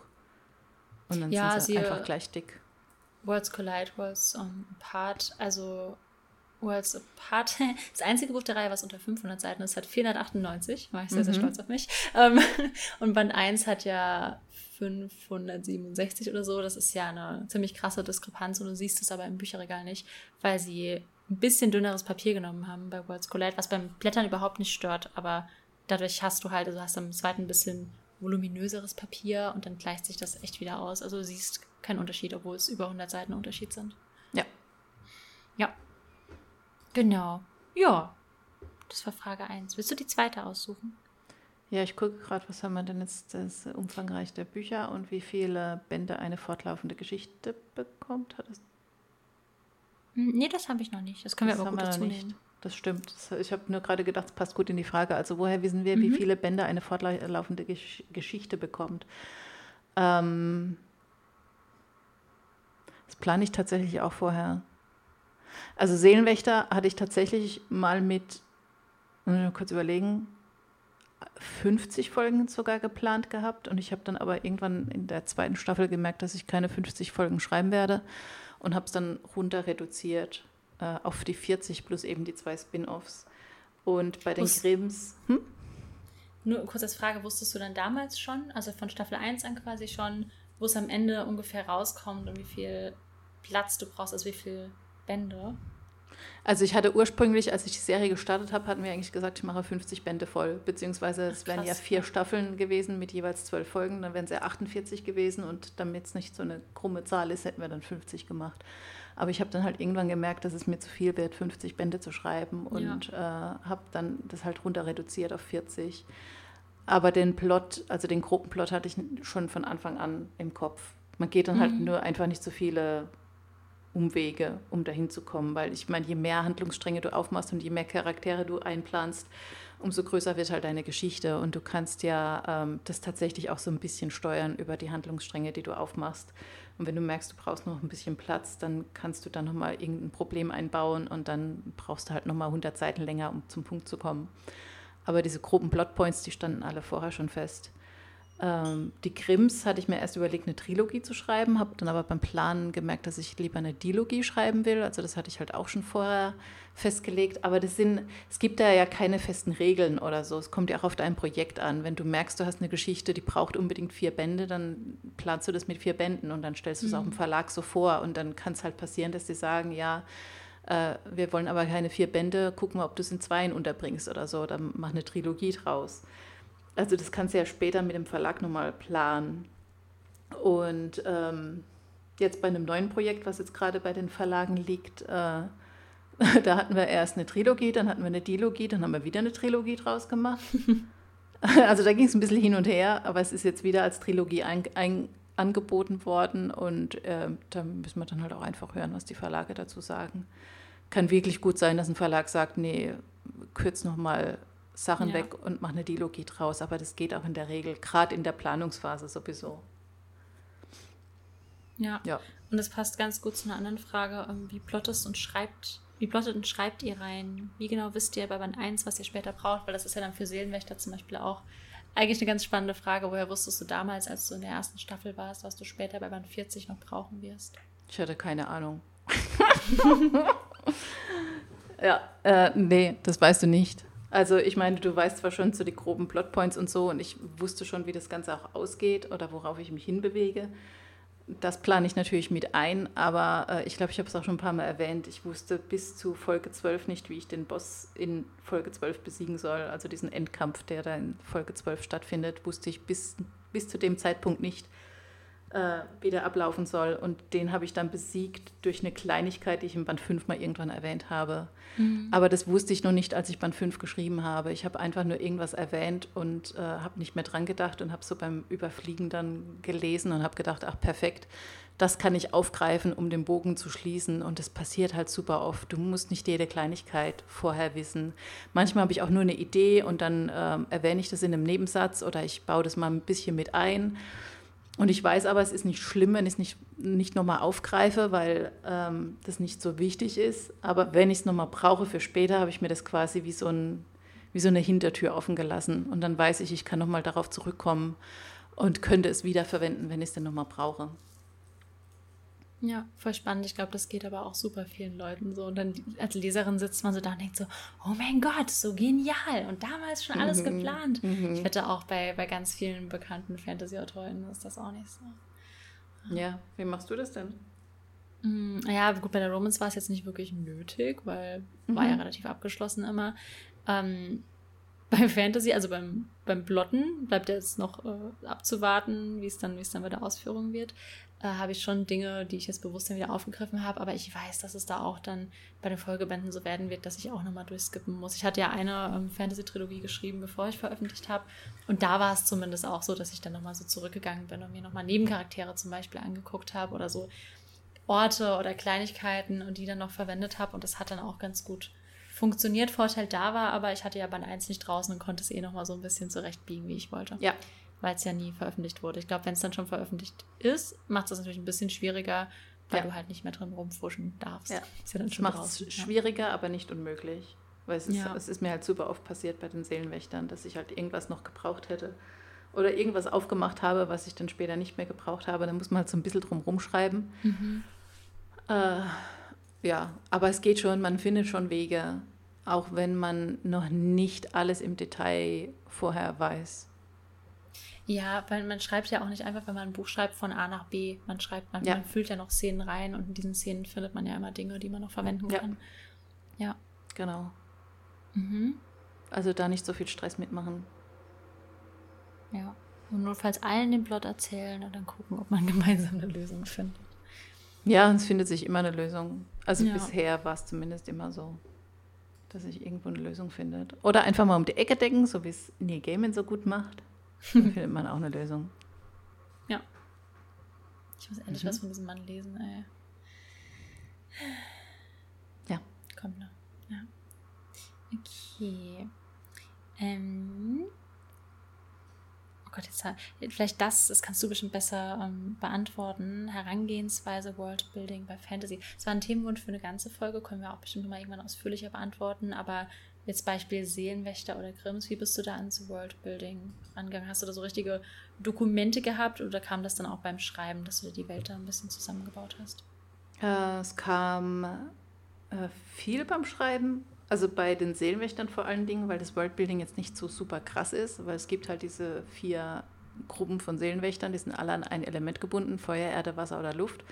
Und dann ja, sind sie einfach gleich dick.
Worlds Collide was um, Part, also Worlds Apart, <laughs> das einzige Buch der Reihe, was unter 500 Seiten ist, hat 498, war ich sehr, mhm. sehr stolz auf mich. Ähm, <laughs> und Band 1 hat ja 567 oder so, das ist ja eine ziemlich krasse Diskrepanz und du siehst es aber im Bücherregal nicht, weil sie ein bisschen dünneres Papier genommen haben bei Worlds Collide, was beim Blättern überhaupt nicht stört, aber dadurch hast du halt, also hast am zweiten ein bisschen voluminöseres Papier und dann gleicht sich das echt wieder aus. Also du siehst keinen Unterschied, obwohl es über 100 Seiten Unterschied sind.
Ja.
Ja. Genau. Ja. Das war Frage 1. Willst du die zweite aussuchen?
Ja, ich gucke gerade, was haben wir denn jetzt das Umfangreich der Bücher und wie viele Bände eine fortlaufende Geschichte bekommt. Hat das
hm, nee, das habe ich noch nicht. Das können das wir aber gut dazu nehmen.
Das stimmt. Ich habe nur gerade gedacht, es passt gut in die Frage. Also woher wissen wir, mhm. wie viele Bände eine fortlaufende Gesch Geschichte bekommt? Ähm, das plane ich tatsächlich auch vorher. Also Seelenwächter hatte ich tatsächlich mal mit, muss kurz überlegen, 50 Folgen sogar geplant gehabt. Und ich habe dann aber irgendwann in der zweiten Staffel gemerkt, dass ich keine 50 Folgen schreiben werde und habe es dann runter reduziert äh, auf die 40 plus eben die zwei Spin-offs. Und bei den Wus Grimms. Hm?
Nur kurz als Frage, wusstest du dann damals schon, also von Staffel 1 an quasi schon, wo es am Ende ungefähr rauskommt und wie viel Platz du brauchst, also wie viele Bände?
Also ich hatte ursprünglich, als ich die Serie gestartet habe, hatten wir eigentlich gesagt, ich mache 50 Bände voll. Beziehungsweise es wären ja vier Staffeln gewesen mit jeweils zwölf Folgen, dann wären es ja 48 gewesen und damit es nicht so eine krumme Zahl ist, hätten wir dann 50 gemacht. Aber ich habe dann halt irgendwann gemerkt, dass es mir zu viel wird, 50 Bände zu schreiben und ja. äh, habe dann das halt runter reduziert auf 40. Aber den Plot, also den Gruppenplot hatte ich schon von Anfang an im Kopf. Man geht dann halt mhm. halt nur einfach nicht so viele Umwege, um dahin zu kommen, weil ich meine, je mehr Handlungsstränge du aufmachst und je mehr Charaktere du einplanst, umso größer wird halt deine Geschichte und du kannst ja ähm, das tatsächlich auch so ein bisschen steuern über die Handlungsstränge, die du aufmachst. Und wenn du merkst, du brauchst noch ein bisschen Platz, dann kannst du da nochmal irgendein Problem einbauen und dann brauchst du halt nochmal 100 Seiten länger, um zum Punkt zu kommen. Aber diese groben Plotpoints, die standen alle vorher schon fest. Ähm, die Grimms hatte ich mir erst überlegt, eine Trilogie zu schreiben, habe dann aber beim Planen gemerkt, dass ich lieber eine Dilogie schreiben will. Also das hatte ich halt auch schon vorher festgelegt. Aber das sind, es gibt da ja keine festen Regeln oder so. Es kommt ja auch auf dein Projekt an. Wenn du merkst, du hast eine Geschichte, die braucht unbedingt vier Bände, dann planst du das mit vier Bänden und dann stellst du es mhm. auch im Verlag so vor. Und dann kann es halt passieren, dass sie sagen, ja, äh, wir wollen aber keine vier Bände, guck mal, ob du es in zweien unterbringst oder so. Dann mach eine Trilogie draus. Also das kannst du ja später mit dem Verlag nochmal planen. Und ähm, jetzt bei einem neuen Projekt, was jetzt gerade bei den Verlagen liegt, äh, <laughs> da hatten wir erst eine Trilogie, dann hatten wir eine Dilogie, dann haben wir wieder eine Trilogie draus gemacht. <laughs> also da ging es ein bisschen hin und her, aber es ist jetzt wieder als Trilogie ein, ein, angeboten worden und äh, da müssen wir dann halt auch einfach hören, was die Verlage dazu sagen. Kann wirklich gut sein, dass ein Verlag sagt, nee, kürz nochmal Sachen ja. weg und mache eine Dilogie draus. Aber das geht auch in der Regel, gerade in der Planungsphase sowieso.
Ja. ja. Und das passt ganz gut zu einer anderen Frage. Ähm, wie plottest und schreibt, wie plottet und schreibt ihr rein? Wie genau wisst ihr bei Band 1, was ihr später braucht? Weil das ist ja dann für Seelenwächter zum Beispiel auch eigentlich eine ganz spannende Frage. Woher wusstest du damals, als du in der ersten Staffel warst, was du später bei Band 40 noch brauchen wirst?
Ich hatte keine Ahnung. <laughs> ja, äh, nee, das weißt du nicht. Also ich meine, du weißt zwar schon so die groben Plotpoints und so und ich wusste schon, wie das Ganze auch ausgeht oder worauf ich mich hinbewege. das plane ich natürlich mit ein, aber äh, ich glaube, ich habe es auch schon ein paar Mal erwähnt. Ich wusste bis zu Folge 12 nicht, wie ich den Boss in Folge 12 besiegen soll. Also diesen Endkampf, der da in Folge 12 stattfindet, wusste ich bis, bis zu dem Zeitpunkt nicht, äh, wie der ablaufen soll. Und den habe ich dann besiegt durch eine Kleinigkeit, die ich im Band 5 mal irgendwann erwähnt habe. Mhm. Aber das wusste ich noch nicht, als ich Band 5 geschrieben habe. Ich habe einfach nur irgendwas erwähnt und äh, habe nicht mehr dran gedacht und habe so beim Überfliegen dann gelesen und habe gedacht, ach perfekt, das kann ich aufgreifen, um den Bogen zu schließen. Und das passiert halt super oft. Du musst nicht jede Kleinigkeit vorher wissen. Manchmal habe ich auch nur eine Idee und dann äh, erwähne ich das in einem Nebensatz oder ich baue das mal ein bisschen mit ein. Und ich weiß aber, es ist nicht schlimm, wenn ich es nicht, nicht nochmal aufgreife, weil ähm, das nicht so wichtig ist. Aber wenn ich es nochmal brauche für später, habe ich mir das quasi wie so, ein, wie so eine Hintertür offen gelassen. Und dann weiß ich, ich kann nochmal darauf zurückkommen und könnte es wiederverwenden, wenn ich es dann nochmal brauche.
Ja, voll spannend. Ich glaube, das geht aber auch super vielen Leuten so. Und dann als Leserin sitzt man so da und denkt so, oh mein Gott, so genial. Und damals schon alles mhm. geplant. Mhm. Ich wette auch bei, bei ganz vielen bekannten Fantasy-Autoren ist das auch nicht so.
Ja, wie machst du das denn?
Mm, ja, gut, bei der Romance war es jetzt nicht wirklich nötig, weil mhm. war ja mhm. relativ abgeschlossen immer. Ähm, <laughs> bei Fantasy, also beim, beim Plotten, bleibt jetzt noch äh, abzuwarten, wie es dann, dann bei der Ausführung wird äh, habe ich schon Dinge, die ich jetzt bewusst dann wieder aufgegriffen habe. Aber ich weiß, dass es da auch dann bei den Folgebänden so werden wird, dass ich auch nochmal durchskippen muss. Ich hatte ja eine ähm, Fantasy-Trilogie geschrieben, bevor ich veröffentlicht habe. Und da war es zumindest auch so, dass ich dann nochmal so zurückgegangen bin und mir nochmal Nebencharaktere zum Beispiel angeguckt habe oder so Orte oder Kleinigkeiten und die dann noch verwendet habe. Und das hat dann auch ganz gut funktioniert. Vorteil da war, aber ich hatte ja Band 1 nicht draußen und konnte es eh nochmal so ein bisschen zurechtbiegen, wie ich wollte.
Ja,
weil es ja nie veröffentlicht wurde. Ich glaube, wenn es dann schon veröffentlicht ist, macht es das natürlich ein bisschen schwieriger, weil ja. du halt nicht mehr drin rumfuschen darfst.
Ja. Ist ja dann schon macht es schwieriger, aber nicht unmöglich. Weil es ist, ja. es ist mir halt super oft passiert bei den Seelenwächtern, dass ich halt irgendwas noch gebraucht hätte oder irgendwas aufgemacht habe, was ich dann später nicht mehr gebraucht habe. Da muss man halt so ein bisschen drum rumschreiben. Mhm. Äh, ja, aber es geht schon, man findet schon Wege, auch wenn man noch nicht alles im Detail vorher weiß.
Ja, weil man schreibt ja auch nicht einfach, wenn man ein Buch schreibt, von A nach B. Man schreibt, man, ja. man füllt ja noch Szenen rein und in diesen Szenen findet man ja immer Dinge, die man noch verwenden ja. kann. Ja.
Genau. Mhm. Also da nicht so viel Stress mitmachen.
Ja. Und notfalls allen den Plot erzählen und dann gucken, ob man <laughs> gemeinsam eine Lösung findet.
Ja, es findet sich immer eine Lösung. Also ja. bisher war es zumindest immer so, dass sich irgendwo eine Lösung findet. Oder einfach mal um die Ecke decken, so wie es Neil Gaiman so gut macht. Dann <laughs> findet man auch eine Lösung.
Ja. Ich muss endlich mhm. was von diesem Mann lesen, ey.
Ja.
Kommt noch. Ja. Okay. Ähm. Oh Gott, jetzt vielleicht das, das kannst du bestimmt besser ähm, beantworten. Herangehensweise Worldbuilding bei Fantasy. Das war ein Themenwunsch für eine ganze Folge, können wir auch bestimmt mal irgendwann ausführlicher beantworten, aber Jetzt Beispiel Seelenwächter oder Grimms, wie bist du da ans Worldbuilding angegangen? Hast du da so richtige Dokumente gehabt oder kam das dann auch beim Schreiben, dass du die Welt da ein bisschen zusammengebaut hast?
Äh, es kam äh, viel beim Schreiben, also bei den Seelenwächtern vor allen Dingen, weil das Worldbuilding jetzt nicht so super krass ist, weil es gibt halt diese vier Gruppen von Seelenwächtern, die sind alle an ein Element gebunden, Feuer, Erde, Wasser oder Luft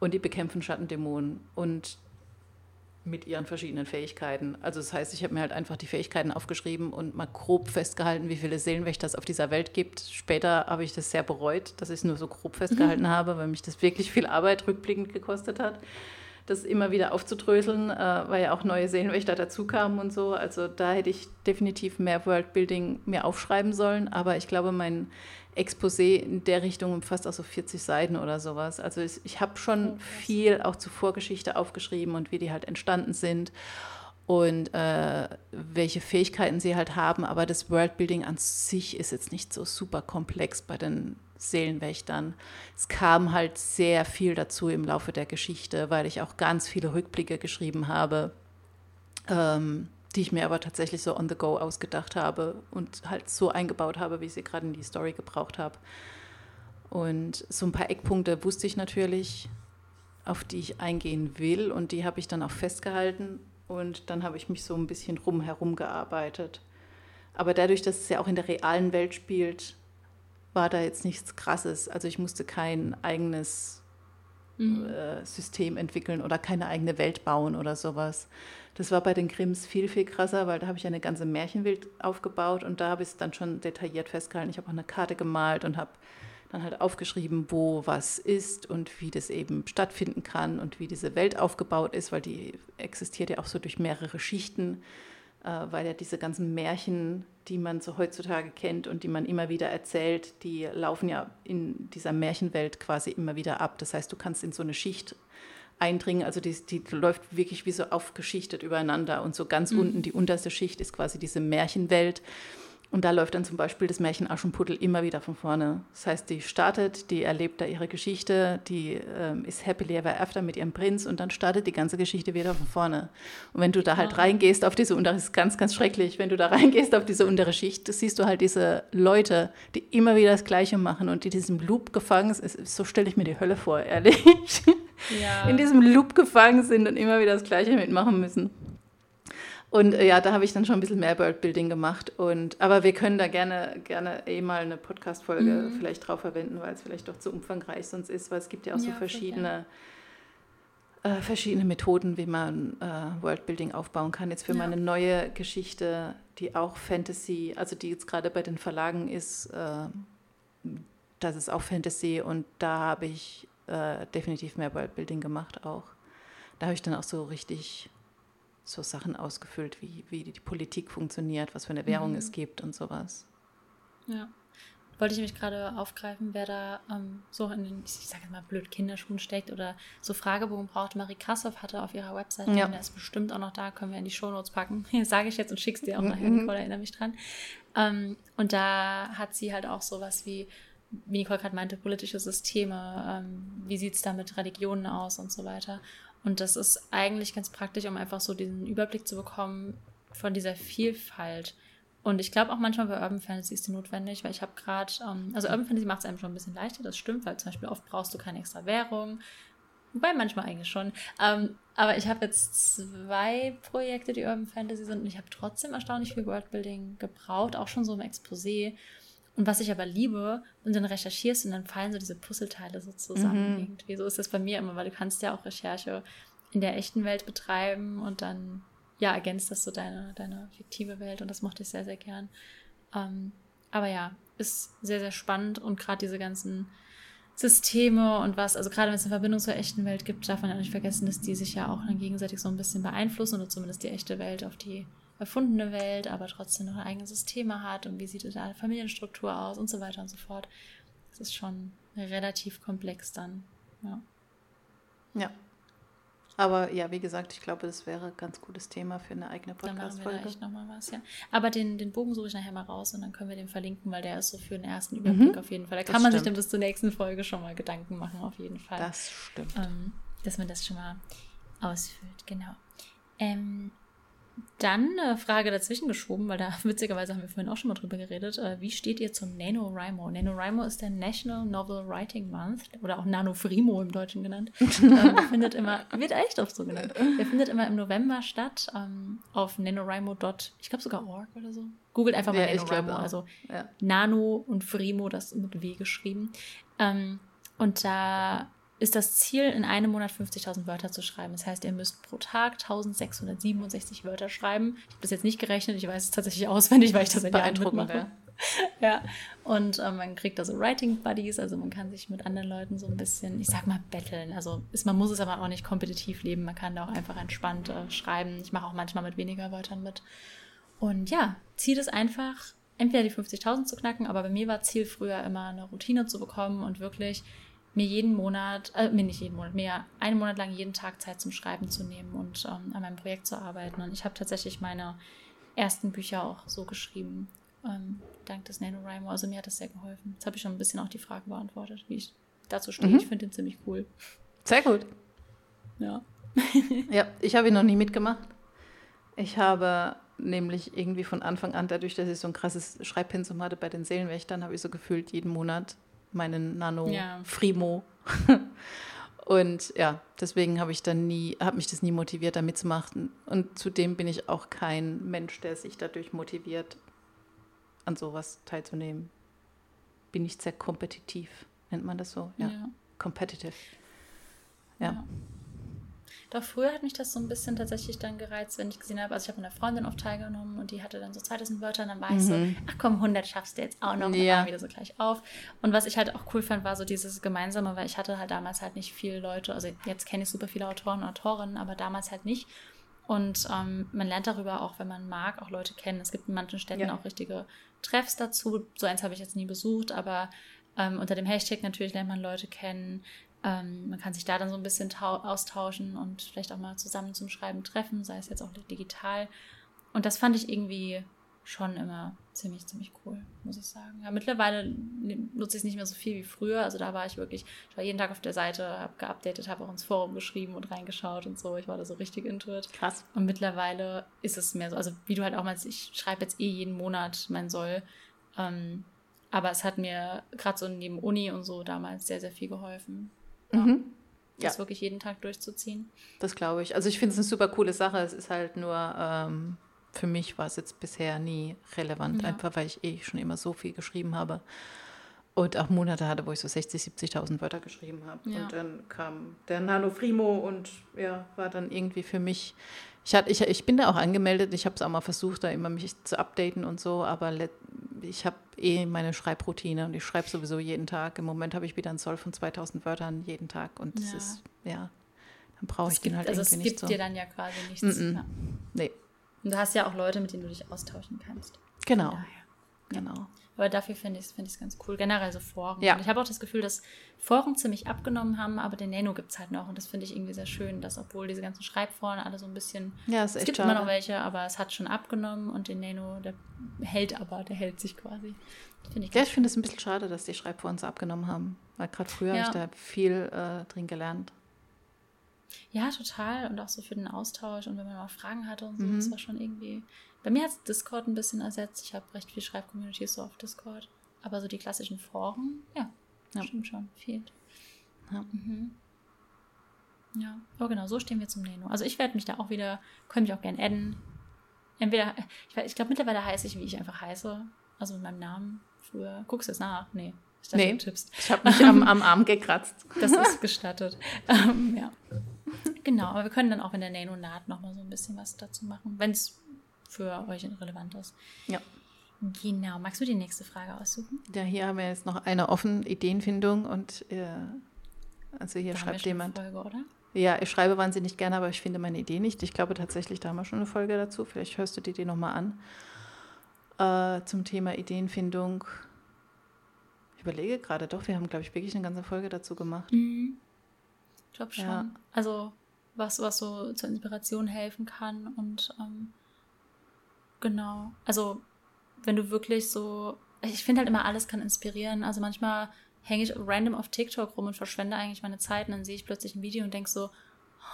und die bekämpfen Schattendämonen. Und mit ihren verschiedenen Fähigkeiten. Also das heißt, ich habe mir halt einfach die Fähigkeiten aufgeschrieben und mal grob festgehalten, wie viele Seelenwächter es auf dieser Welt gibt. Später habe ich das sehr bereut, dass ich es nur so grob festgehalten mhm. habe, weil mich das wirklich viel Arbeit rückblickend gekostet hat, das immer wieder aufzudröseln, äh, weil ja auch neue Seelenwächter dazukamen und so. Also da hätte ich definitiv mehr Worldbuilding mir aufschreiben sollen. Aber ich glaube, mein Exposé in der Richtung umfasst auch so 40 Seiten oder sowas. Also ich, ich habe schon oh, viel auch zur Vorgeschichte aufgeschrieben und wie die halt entstanden sind und äh, welche Fähigkeiten sie halt haben. Aber das Worldbuilding an sich ist jetzt nicht so super komplex bei den Seelenwächtern. Es kam halt sehr viel dazu im Laufe der Geschichte, weil ich auch ganz viele Rückblicke geschrieben habe. Ähm, die ich mir aber tatsächlich so on the go ausgedacht habe und halt so eingebaut habe, wie ich sie gerade in die Story gebraucht habe. Und so ein paar Eckpunkte wusste ich natürlich, auf die ich eingehen will und die habe ich dann auch festgehalten und dann habe ich mich so ein bisschen rumherum gearbeitet. Aber dadurch, dass es ja auch in der realen Welt spielt, war da jetzt nichts Krasses. Also ich musste kein eigenes mhm. äh, System entwickeln oder keine eigene Welt bauen oder sowas. Das war bei den Grimms viel, viel krasser, weil da habe ich eine ganze Märchenwelt aufgebaut und da habe ich es dann schon detailliert festgehalten. Ich habe auch eine Karte gemalt und habe dann halt aufgeschrieben, wo was ist und wie das eben stattfinden kann und wie diese Welt aufgebaut ist, weil die existiert ja auch so durch mehrere Schichten, weil ja diese ganzen Märchen, die man so heutzutage kennt und die man immer wieder erzählt, die laufen ja in dieser Märchenwelt quasi immer wieder ab. Das heißt, du kannst in so eine Schicht eindringen. Also die, die läuft wirklich wie so aufgeschichtet übereinander. Und so ganz mhm. unten, die unterste Schicht ist quasi diese Märchenwelt. Und da läuft dann zum Beispiel das Märchen Aschenputtel immer wieder von vorne. Das heißt, die startet, die erlebt da ihre Geschichte, die ähm, ist happily ever after mit ihrem Prinz und dann startet die ganze Geschichte wieder von vorne. Und wenn du da halt ja. reingehst auf diese untere, das ist ganz, ganz schrecklich, wenn du da reingehst auf diese untere Schicht, siehst du halt diese Leute, die immer wieder das Gleiche machen und die diesem Loop gefangen sind. So stelle ich mir die Hölle vor, ehrlich. Ja. In diesem Loop gefangen sind und immer wieder das Gleiche mitmachen müssen. Und äh, ja, da habe ich dann schon ein bisschen mehr Worldbuilding gemacht. Und, aber wir können da gerne, gerne eh mal eine Podcast-Folge mhm. vielleicht drauf verwenden, weil es vielleicht doch zu umfangreich sonst ist, weil es gibt ja auch ja, so verschiedene, äh, verschiedene Methoden, wie man äh, Worldbuilding aufbauen kann. Jetzt für ja. meine neue Geschichte, die auch Fantasy, also die jetzt gerade bei den Verlagen ist, äh, das ist auch Fantasy und da habe ich äh, definitiv mehr Worldbuilding gemacht auch. Da habe ich dann auch so richtig so Sachen ausgefüllt, wie, wie die Politik funktioniert, was für eine Währung mhm. es gibt und sowas.
Ja. Wollte ich mich gerade aufgreifen, wer da ähm, so in den, ich sage mal blöd, Kinderschuhen steckt oder so Fragebogen braucht. Marie Krassoff hatte auf ihrer Website, ja. der ist bestimmt auch noch da, können wir in die Shownotes packen. <laughs> sage ich jetzt und schickst dir auch nachher, mhm. Nicole, erinnere mich dran. Ähm, und da hat sie halt auch sowas wie, wie Nicole gerade meinte, politische Systeme, ähm, wie sieht es da mit Religionen aus und so weiter. Und das ist eigentlich ganz praktisch, um einfach so diesen Überblick zu bekommen von dieser Vielfalt. Und ich glaube auch manchmal bei Urban Fantasy ist die notwendig, weil ich habe gerade, ähm, also Urban Fantasy macht es einem schon ein bisschen leichter, das stimmt, weil zum Beispiel oft brauchst du keine extra Währung. Wobei manchmal eigentlich schon. Ähm, aber ich habe jetzt zwei Projekte, die Urban Fantasy sind und ich habe trotzdem erstaunlich viel Worldbuilding gebraucht, auch schon so im Exposé. Und was ich aber liebe, und dann recherchierst und dann fallen so diese Puzzleteile so zusammen. Mhm. Irgendwie. So ist das bei mir immer, weil du kannst ja auch Recherche in der echten Welt betreiben und dann, ja, ergänzt das so deine, deine fiktive Welt und das mochte ich sehr, sehr gern. Ähm, aber ja, ist sehr, sehr spannend und gerade diese ganzen Systeme und was, also gerade wenn es eine Verbindung zur echten Welt gibt, darf man ja nicht vergessen, dass die sich ja auch dann gegenseitig so ein bisschen beeinflussen oder zumindest die echte Welt auf die erfundene Welt, aber trotzdem noch eigene Systeme hat und wie sieht da eine Familienstruktur aus und so weiter und so fort. Das ist schon relativ komplex dann. Ja.
Ja. Aber ja, wie gesagt, ich glaube, das wäre ein ganz gutes Thema für eine eigene Podcast-Folge. Da echt
nochmal was, ja. Aber den, den Bogen suche ich nachher mal raus und dann können wir den verlinken, weil der ist so für den ersten Überblick mhm. auf jeden Fall. Da kann man stimmt. sich dann bis zur nächsten Folge schon mal Gedanken machen, auf jeden Fall.
Das stimmt.
Ähm, dass man das schon mal ausfüllt, genau. Ähm, dann eine Frage dazwischen geschoben, weil da <laughs> witzigerweise haben wir vorhin auch schon mal drüber geredet. Äh, wie steht ihr zum NaNoWriMo? NaNoWriMo ist der National Novel Writing Month oder auch NaNoFrimo im Deutschen genannt. <laughs> ähm, findet immer, wird echt oft so genannt. Der findet immer im November statt ähm, auf NaNoWriMo. Ich glaube sogar org oder so. Googelt einfach mal ja, NaNoWriMo. Also ja. Nano und Frimo, das mit W geschrieben. Ähm, und da ist das Ziel, in einem Monat 50.000 Wörter zu schreiben. Das heißt, ihr müsst pro Tag 1667 Wörter schreiben. Ich habe das jetzt nicht gerechnet, ich weiß es tatsächlich auswendig, weil ich das seit Jahren mitmache. ja, und äh, man kriegt also Writing Buddies, also man kann sich mit anderen Leuten so ein bisschen, ich sag mal, betteln. Also ist, man muss es aber auch nicht kompetitiv leben, man kann da auch einfach entspannt äh, schreiben. Ich mache auch manchmal mit weniger Wörtern mit. Und ja, Ziel ist einfach, entweder die 50.000 zu knacken, aber bei mir war Ziel früher immer eine Routine zu bekommen und wirklich mir jeden Monat, äh, mir nicht jeden Monat, mir einen Monat lang jeden Tag Zeit zum Schreiben zu nehmen und ähm, an meinem Projekt zu arbeiten. Und ich habe tatsächlich meine ersten Bücher auch so geschrieben, ähm, dank des NaNoWriMo. Also mir hat das sehr geholfen. Jetzt habe ich schon ein bisschen auch die Fragen beantwortet, wie ich dazu stehe. Mhm. Ich finde den ziemlich cool.
Sehr gut.
Ja. <laughs>
ja, ich habe ihn noch nie mitgemacht. Ich habe nämlich irgendwie von Anfang an, dadurch, dass ich so ein krasses Schreibpensum hatte bei den Seelenwächtern, habe ich so gefühlt jeden Monat meinen Nano ja. Frimo. <laughs> Und ja, deswegen habe ich dann nie, habe mich das nie motiviert, da mitzumachen. Und zudem bin ich auch kein Mensch, der sich dadurch motiviert, an sowas teilzunehmen. bin nicht sehr kompetitiv, nennt man das so? Ja.
Ja.
Competitive. Ja.
Ja. Doch früher hat mich das so ein bisschen tatsächlich dann gereizt, wenn ich gesehen habe, also ich habe mit einer Freundin oft teilgenommen und die hatte dann so 2000 Wörter und dann war ich so, ach komm, 100 schaffst du jetzt auch noch. Dann
Ja.
wieder so gleich auf. Und was ich halt auch cool fand, war so dieses Gemeinsame, weil ich hatte halt damals halt nicht viele Leute, also jetzt kenne ich super viele Autoren und Autorinnen, aber damals halt nicht. Und ähm, man lernt darüber auch, wenn man mag, auch Leute kennen. Es gibt in manchen Städten
Ja.
auch richtige Treffs dazu. So eins habe ich jetzt nie besucht, aber ähm, unter dem Hashtag natürlich lernt man Leute kennen. Ähm, man kann sich da dann so ein bisschen tau- austauschen und vielleicht auch mal zusammen zum Schreiben treffen, sei es jetzt auch digital. Und das fand ich irgendwie schon immer ziemlich, ziemlich cool, muss ich sagen. Ja, mittlerweile nutze ich es nicht mehr so viel wie früher. Also da war ich wirklich, ich war jeden Tag auf der Seite, habe geupdatet, habe auch ins Forum geschrieben und reingeschaut und so. Ich war da so richtig into it.
Krass.
Und mittlerweile ist es mehr so, also wie du halt auch meinst, ich schreibe jetzt eh jeden Monat mein Soll. Ähm, aber es hat mir gerade so neben Uni und so damals sehr, sehr viel geholfen.
Mhm.
Das
Ja.
wirklich jeden Tag durchzuziehen.
Das glaube ich. Also ich finde es eine super coole Sache. Es ist halt nur, ähm, für mich war es jetzt bisher nie relevant,
Ja.
einfach weil ich eh schon immer so viel geschrieben habe. Und auch Monate hatte, wo ich so 60, 70.000 Wörter geschrieben habe.
Ja.
Und dann kam der Nano Frimo und ja, war dann irgendwie für mich. Ich, hatte, ich, ich bin da auch angemeldet. Ich habe es auch mal versucht, da immer mich zu updaten und so, aber ich habe eh meine Schreibroutine und ich schreibe sowieso jeden Tag. Im Moment habe ich wieder einen Soll von 2000 Wörtern jeden Tag und das
Ja.
ist, ja, dann brauche ich
Es
den
gibt,
halt
also es
irgendwie
gibt
nicht so.
dir dann ja quasi nichts.
Mm-mm.
Ja.
Nee,
Und du hast ja auch Leute, mit denen du dich austauschen kannst.
genau,
Daher.
Genau.
Aber dafür finde ich es find ganz cool. Generell so Foren.
Ja.
Und ich habe auch das Gefühl, dass Foren ziemlich abgenommen haben, aber den Nano gibt es halt noch. Und das finde ich irgendwie sehr schön, dass obwohl diese ganzen Schreibforen alle so ein bisschen.
Ja, ist
Es
echt
gibt
schade.
immer noch welche, aber es hat schon abgenommen und den Nano, der hält aber, der hält sich quasi. Finde ich
Ja, ich finde es ein bisschen schade, dass die Schreibforen so abgenommen haben. Weil gerade früher
Ja.
habe ich da viel äh, drin gelernt.
Ja, total. Und auch so für den Austausch und wenn man mal Fragen hatte und so,
Mhm.
das war schon irgendwie. Bei mir hat es Discord ein bisschen ersetzt. Ich habe recht viel Schreibcommunities so auf Discord. Aber so die klassischen Foren, ja,
Ja.
stimmt schon, fehlt.
Ja.
Mhm. Ja, oh genau, so stehen wir zum Nano. Also ich werde mich da auch wieder, könnte mich auch gern adden. Entweder, ich, ich glaube mittlerweile heiße ich, wie ich einfach heiße. Also mit meinem Namen. Früher. Guckst du jetzt nach? Nee. Ich dachte,
Nee. Ich habe mich am, am Arm gekratzt. <laughs>
Das ist gestattet. <laughs> ähm, ja. Genau, aber wir können dann auch in der Nano naht nochmal so ein bisschen was dazu machen, wenn es für euch relevant ist.
Ja.
Genau. Magst du die nächste Frage aussuchen?
Ja, hier haben wir jetzt noch eine offene Ideenfindung und äh, also hier
Da
schreibt jemand.
Folge, oder?
Ja, ich schreibe wahnsinnig gerne, aber ich finde meine Idee nicht. Ich glaube tatsächlich, da haben wir schon eine Folge dazu. Vielleicht hörst du dir die nochmal an. Äh, zum Thema Ideenfindung. Ich überlege gerade, doch, wir haben, glaube ich, wirklich eine ganze Folge dazu gemacht.
Ich glaube schon.
Ja.
Also was, was so zur Inspiration helfen kann und ähm, genau. Also wenn du wirklich so, ich finde halt immer alles kann inspirieren. Also manchmal hänge ich random auf TikTok rum und verschwende eigentlich meine Zeit und dann sehe ich plötzlich ein Video und denke so,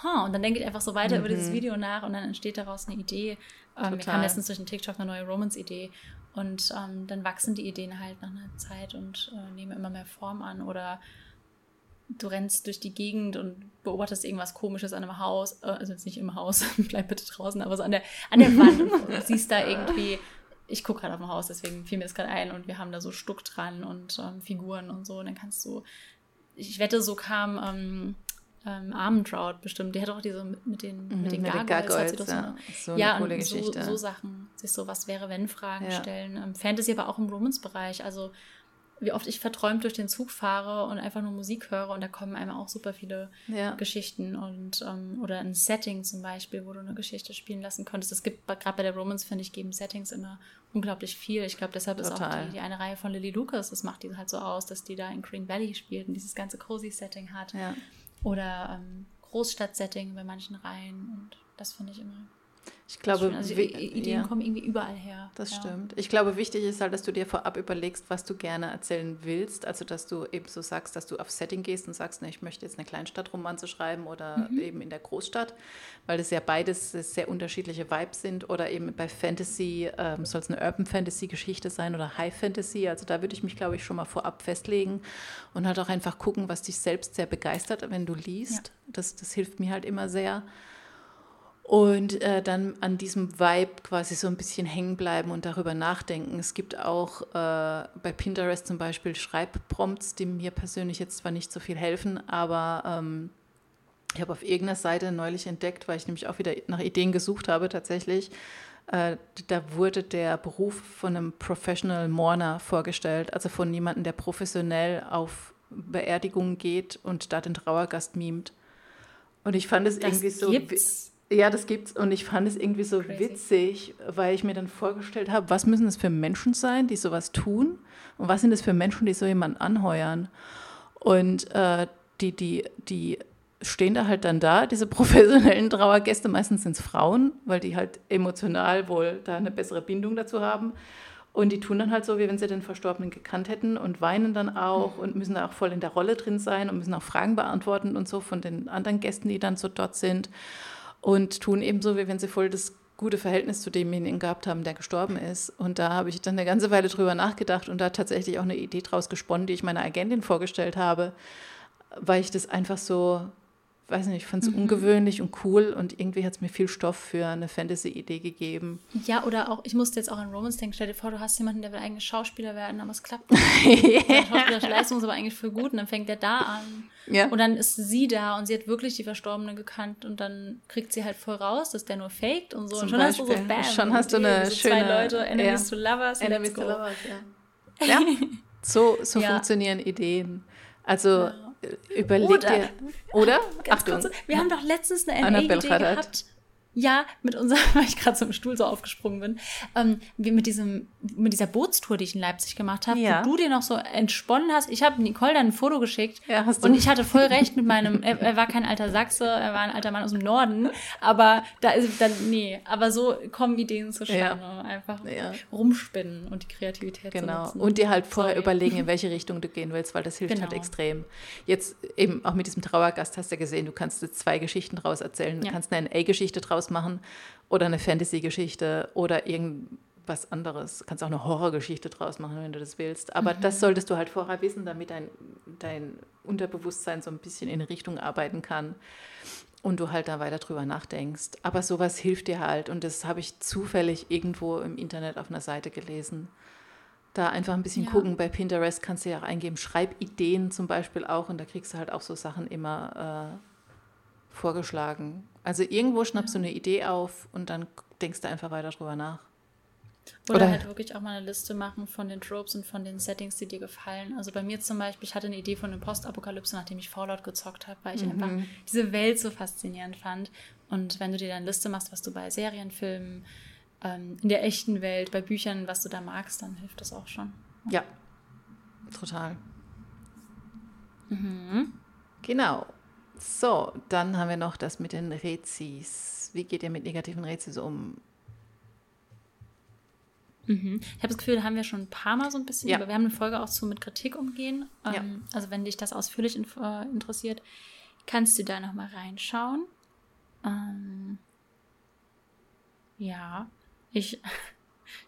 ha, und dann denke ich einfach so weiter über dieses Video nach und dann entsteht daraus eine Idee. Ähm, mir kam letztens durch den TikTok eine neue Romance-Idee und ähm, dann wachsen die Ideen halt nach einer Zeit und äh, nehmen immer mehr Form an oder du rennst durch die Gegend und beobachtest irgendwas Komisches an einem Haus, äh, also jetzt nicht im Haus, <laughs> bleib bitte draußen, aber so an der, an der Wand und siehst da irgendwie, ich gucke gerade auf ein Haus, deswegen fiel mir das gerade ein und wir haben da so Stuck dran und ähm, Figuren und so und dann kannst du, ich wette, so kam ähm, ähm, Armentrout bestimmt, die hat auch diese mit, mit den, mit den
Mhm, mit den
Gargoyles, sie
Gargoyles,
doch so
ja. So eine
ja,
coole
und so,
Geschichte.
so Sachen, sich so was wäre, wenn Fragen
Ja.
stellen. Ähm, Fantasy aber auch im Romance-Bereich. Also wie oft ich verträumt durch den Zug fahre und einfach nur Musik höre und da kommen einem auch super viele
Ja.
Geschichten und ähm, oder ein Setting zum Beispiel, wo du eine Geschichte spielen lassen konntest. Es gibt gerade bei der Romance, finde ich, geben Settings immer unglaublich viel. Ich glaube, deshalb ist auch
Total.
die, die eine Reihe von Lily Lucas, das macht die halt so aus, dass die da in Green Valley spielt und dieses ganze cozy Setting hat.
ja.
Oder ähm, Großstadt-Setting bei manchen Reihen und das finde ich immer
Ich glaube.
Also, Ideen
ja.
kommen irgendwie überall her.
Das
ja.
stimmt. Ich glaube, wichtig ist halt, dass du dir vorab überlegst, was du gerne erzählen willst. Also, dass du eben so sagst, dass du auf Setting gehst und sagst, ne, ich möchte jetzt eine Kleinstadtromanze schreiben oder
Mhm.
eben in der Großstadt, weil das ja beides sehr unterschiedliche Vibes sind. Oder eben bei Fantasy ähm, soll es eine Urban Fantasy Geschichte sein oder High Fantasy. Also, da würde ich mich, glaube ich, schon mal vorab festlegen und halt auch einfach gucken, was dich selbst sehr begeistert, wenn du liest. Das, das hilft mir halt immer sehr. Und äh, dann an diesem Vibe quasi so ein bisschen hängen bleiben und darüber nachdenken. Es gibt auch äh, bei Pinterest zum Beispiel Schreibprompts, die mir persönlich jetzt zwar nicht so viel helfen, aber ähm, ich habe auf irgendeiner Seite neulich entdeckt, weil ich nämlich auch wieder nach Ideen gesucht habe tatsächlich. Äh, da wurde der Beruf von einem Professional Mourner vorgestellt, also von jemandem, der professionell auf Beerdigungen geht und da den Trauergast mimt. Und ich fand es irgendwie so. Gibt's? Ja, das gibt's. Und ich fand es irgendwie so Crazy. witzig, weil ich mir dann vorgestellt habe, was müssen das für Menschen sein, die sowas tun? Und was sind das für Menschen, die so jemanden anheuern? Und äh, die, die, die stehen da halt dann da, diese <laughs> professionellen Trauergäste, meistens sind es Frauen, weil die halt emotional wohl da eine bessere Bindung dazu haben. Und die tun dann halt so, wie wenn sie den Verstorbenen gekannt hätten und weinen dann auch mhm. und müssen da auch voll in der Rolle drin sein und müssen auch Fragen beantworten und so von den anderen Gästen, die dann so dort sind und tun ebenso, wie wenn sie voll das gute Verhältnis zu demjenigen gehabt haben, der gestorben ist. Und da habe ich dann eine ganze Weile drüber nachgedacht und da tatsächlich auch eine Idee draus gesponnen, die ich meiner Agentin vorgestellt habe, weil ich das einfach so weiß nicht, ich fand es mhm. ungewöhnlich und cool und irgendwie hat es mir viel Stoff für eine Fantasy-Idee gegeben.
Ja, oder auch, ich musste jetzt auch an Romans denken, stell dir vor, du hast jemanden, der will eigentlich Schauspieler werden, aber es klappt nicht. <laughs> Die Schauspielerische Leistung ist aber eigentlich voll gut und dann fängt er da an. Ja. Und dann ist sie da und sie hat wirklich die Verstorbene gekannt und dann kriegt sie halt voll raus, dass der nur faked und so. Zum und schon Beispiel. hast du so Bam.
Schon hast du eine so schöne...
Zwei Leute, Enemies ja. to Lovers.
Enemies to Lovers, ja. <laughs> ja, so, so ja. funktionieren Ideen. Also... Ja überleg oder, dir. Oder? <laughs>
Achtung. Kurz, wir haben doch letztens eine NA-Idee gehabt. Ja, mit unserem, <laughs> weil ich gerade so im Stuhl so aufgesprungen bin, ähm, wie mit diesem, mit dieser Bootstour, die ich in Leipzig gemacht habe, ja. wo du dir noch so entsponnen hast. Ich habe Nicole dann ein Foto geschickt ja, und ich hatte voll recht mit meinem, er, er, war kein alter Sachse, er war ein alter Mann aus dem Norden, aber da ist dann, nee, aber so kommen Ideen zustande. Ja. Einfach ja. rumspinnen und die Kreativität
Genau. Und dir halt vorher Sorry. überlegen, in <laughs> welche Richtung du gehen willst, weil das hilft halt genau. halt extrem. Jetzt eben auch mit diesem Trauergast hast du gesehen, du kannst zwei Geschichten draus erzählen. Du kannst eine NA-Geschichte draus draus machen oder eine Fantasy-Geschichte oder irgendwas anderes. Du kannst auch eine Horrorgeschichte draus machen, wenn du das willst. Aber mhm. das solltest du halt vorher wissen, damit dein, dein Unterbewusstsein so ein bisschen in Richtung arbeiten kann und du halt da weiter drüber nachdenkst. Aber sowas hilft dir halt und das habe ich zufällig irgendwo im Internet auf einer Seite gelesen. Da einfach ein bisschen ja. gucken. Bei Pinterest kannst du ja auch eingeben, Schreibideen zum Beispiel auch und da kriegst du halt auch so Sachen immer äh, vorgeschlagen. Also irgendwo schnappst ja. du eine Idee auf und dann denkst du einfach weiter drüber nach.
Oder, Oder, halt wirklich auch mal eine Liste machen von den Tropes und von den Settings, die dir gefallen. Also bei mir zum Beispiel, ich hatte eine Idee von einer Postapokalypse, nachdem ich Fallout gezockt habe, weil ich mhm. einfach diese Welt so faszinierend fand. Und wenn du dir dann eine Liste machst, was du bei Serienfilmen, ähm, in der echten Welt, bei Büchern, was du da magst, dann hilft das auch schon.
Ja, total. Mhm. Genau. So, dann haben wir noch das mit den Rezis. Wie geht ihr mit negativen Rezis um?
Mhm. Ich habe das Gefühl, da haben wir schon ein paar Mal so ein bisschen, ja. aber wir haben eine Folge auch zu mit Kritik umgehen. Ähm, ja. Also wenn dich das ausführlich in, äh, interessiert, kannst du da nochmal reinschauen. Ähm, ja, ich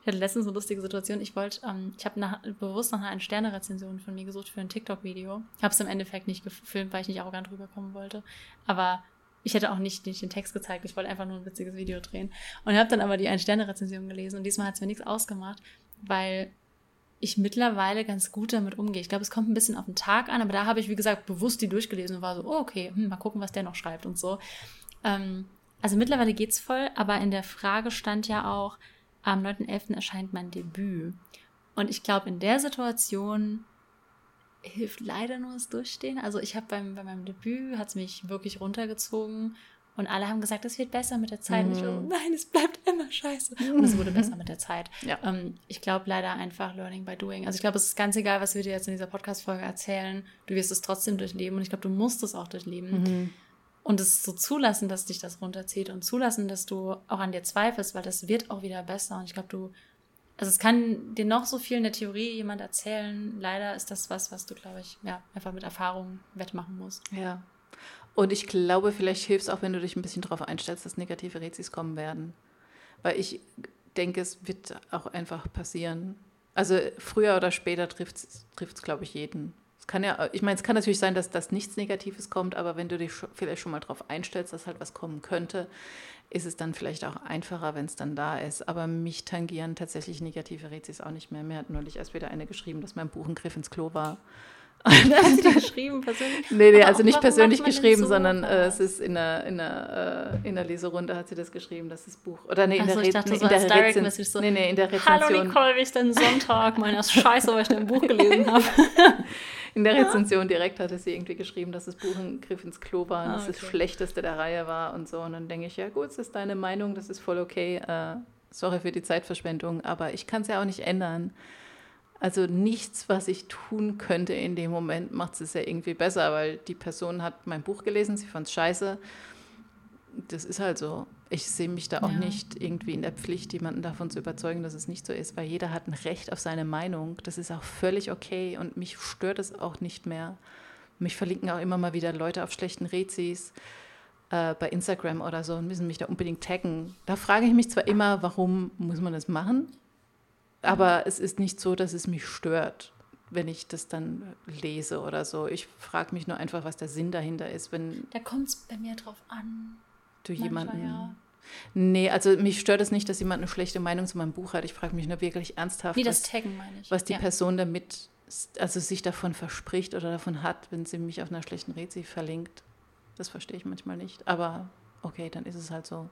ich hatte letztens eine lustige Situation. Ich wollte, ähm, ich habe bewusst nach einer Sterne-Rezension von mir gesucht für ein TikTok-Video. Habe es im Endeffekt nicht gefilmt, weil ich nicht arrogant rüberkommen wollte. Aber ich hätte auch nicht, nicht den Text gezeigt. Ich wollte einfach nur ein witziges Video drehen. Und habe dann aber die Ein-Sterne-Rezension gelesen. Und diesmal hat es mir nichts ausgemacht, weil ich mittlerweile ganz gut damit umgehe. Ich glaube, es kommt ein bisschen auf den Tag an, aber da habe ich, wie gesagt, bewusst die durchgelesen und war so, oh, okay, hm, mal gucken, was der noch schreibt und so. Ähm, also mittlerweile geht's voll, aber in der Frage stand ja auch, am 9.11. erscheint mein Debüt. Und ich glaube, in der Situation hilft leider nur das Durchstehen. Also ich habe beim, bei meinem Debüt, hat es mich wirklich runtergezogen und alle haben gesagt, es wird besser mit der Zeit. Mhm. ich so, nein, es bleibt immer scheiße. Und es wurde besser mit der Zeit. Ja. Ähm, ich glaube leider einfach Learning by Doing. Also ich glaube, es ist ganz egal, was wir dir jetzt in dieser Podcast-Folge erzählen. Du wirst es trotzdem durchleben und ich glaube, du musst es auch durchleben. Mhm und es so zulassen, dass dich das runterzieht und zulassen, dass du auch an dir zweifelst, weil das wird auch wieder besser. Und ich glaube, du, also es kann dir noch so viel in der Theorie jemand erzählen. Leider ist das was, was du, glaube ich, ja, einfach mit Erfahrung wettmachen musst.
Ja. Und ich glaube, vielleicht hilft es auch, wenn du dich ein bisschen darauf einstellst, dass negative Rezis kommen werden. Weil ich denke, es wird auch einfach passieren. Also früher oder später trifft es, glaube ich, jeden. Es kann ja, ich meine, es kann natürlich sein, dass das nichts Negatives kommt, aber wenn du dich vielleicht schon mal darauf einstellst, dass halt was kommen könnte, ist es dann vielleicht auch einfacher, wenn es dann da ist. Aber mich tangieren tatsächlich negative Rätsel auch nicht mehr. Mir hat neulich erst wieder eine geschrieben, dass mein Buch ein Griff ins Klo war. <laughs>
Hat sie die geschrieben persönlich?
Nee, nee, also nicht persönlich geschrieben,
so
sondern äh, es ist in der, in, der, äh, in der Leserunde hat sie das geschrieben, dass das Buch. Oder nee, in der,
ich dachte,
nee,
so
in der
als Direct
Rezen-
Message so,
Nee, nee, in der
Hallo
Rezension.
Nicole, wie ist denn Sonntag? Meine ist scheiße, weil ich dein Buch gelesen <laughs> habe. <laughs>
In der Rezension direkt hatte sie irgendwie geschrieben, dass das Buch ein Griff ins Klo war und
Ah,
dass das
okay.
Schlechteste der Reihe war und so. Und dann denke ich, ja gut, das ist deine Meinung, das ist voll okay. Äh, sorry für die Zeitverschwendung, aber ich kann es ja auch nicht ändern. Also nichts, was ich tun könnte in dem Moment, macht es ja irgendwie besser, weil die Person hat mein Buch gelesen, sie fand es scheiße. Das ist halt so. Ich sehe mich da auch
Ja.
nicht irgendwie in der Pflicht, jemanden davon zu überzeugen, dass es nicht so ist, weil jeder hat ein Recht auf seine Meinung. Das ist auch völlig okay und mich stört es auch nicht mehr. Mich verlinken auch immer mal wieder Leute auf schlechten Rezis äh, bei Instagram oder so und müssen mich da unbedingt taggen. Da frage ich mich zwar immer, warum muss man das machen, aber es ist nicht so, dass es mich stört, wenn ich das dann lese oder so. Ich frage mich nur einfach, was der Sinn dahinter ist, wenn
Da kommt es bei mir drauf an.
du
Manchmal,
jemanden.
ja.
Nee, also mich stört es nicht, dass jemand eine schlechte Meinung zu meinem Buch hat. Ich frage mich nur wirklich ernsthaft,
Wie das
was,
Taggen meine ich.
was die
ja.
Person damit, also sich davon verspricht oder davon hat, wenn sie mich auf einer schlechten Rezi verlinkt. Das verstehe ich manchmal nicht. Aber okay, dann ist es halt so.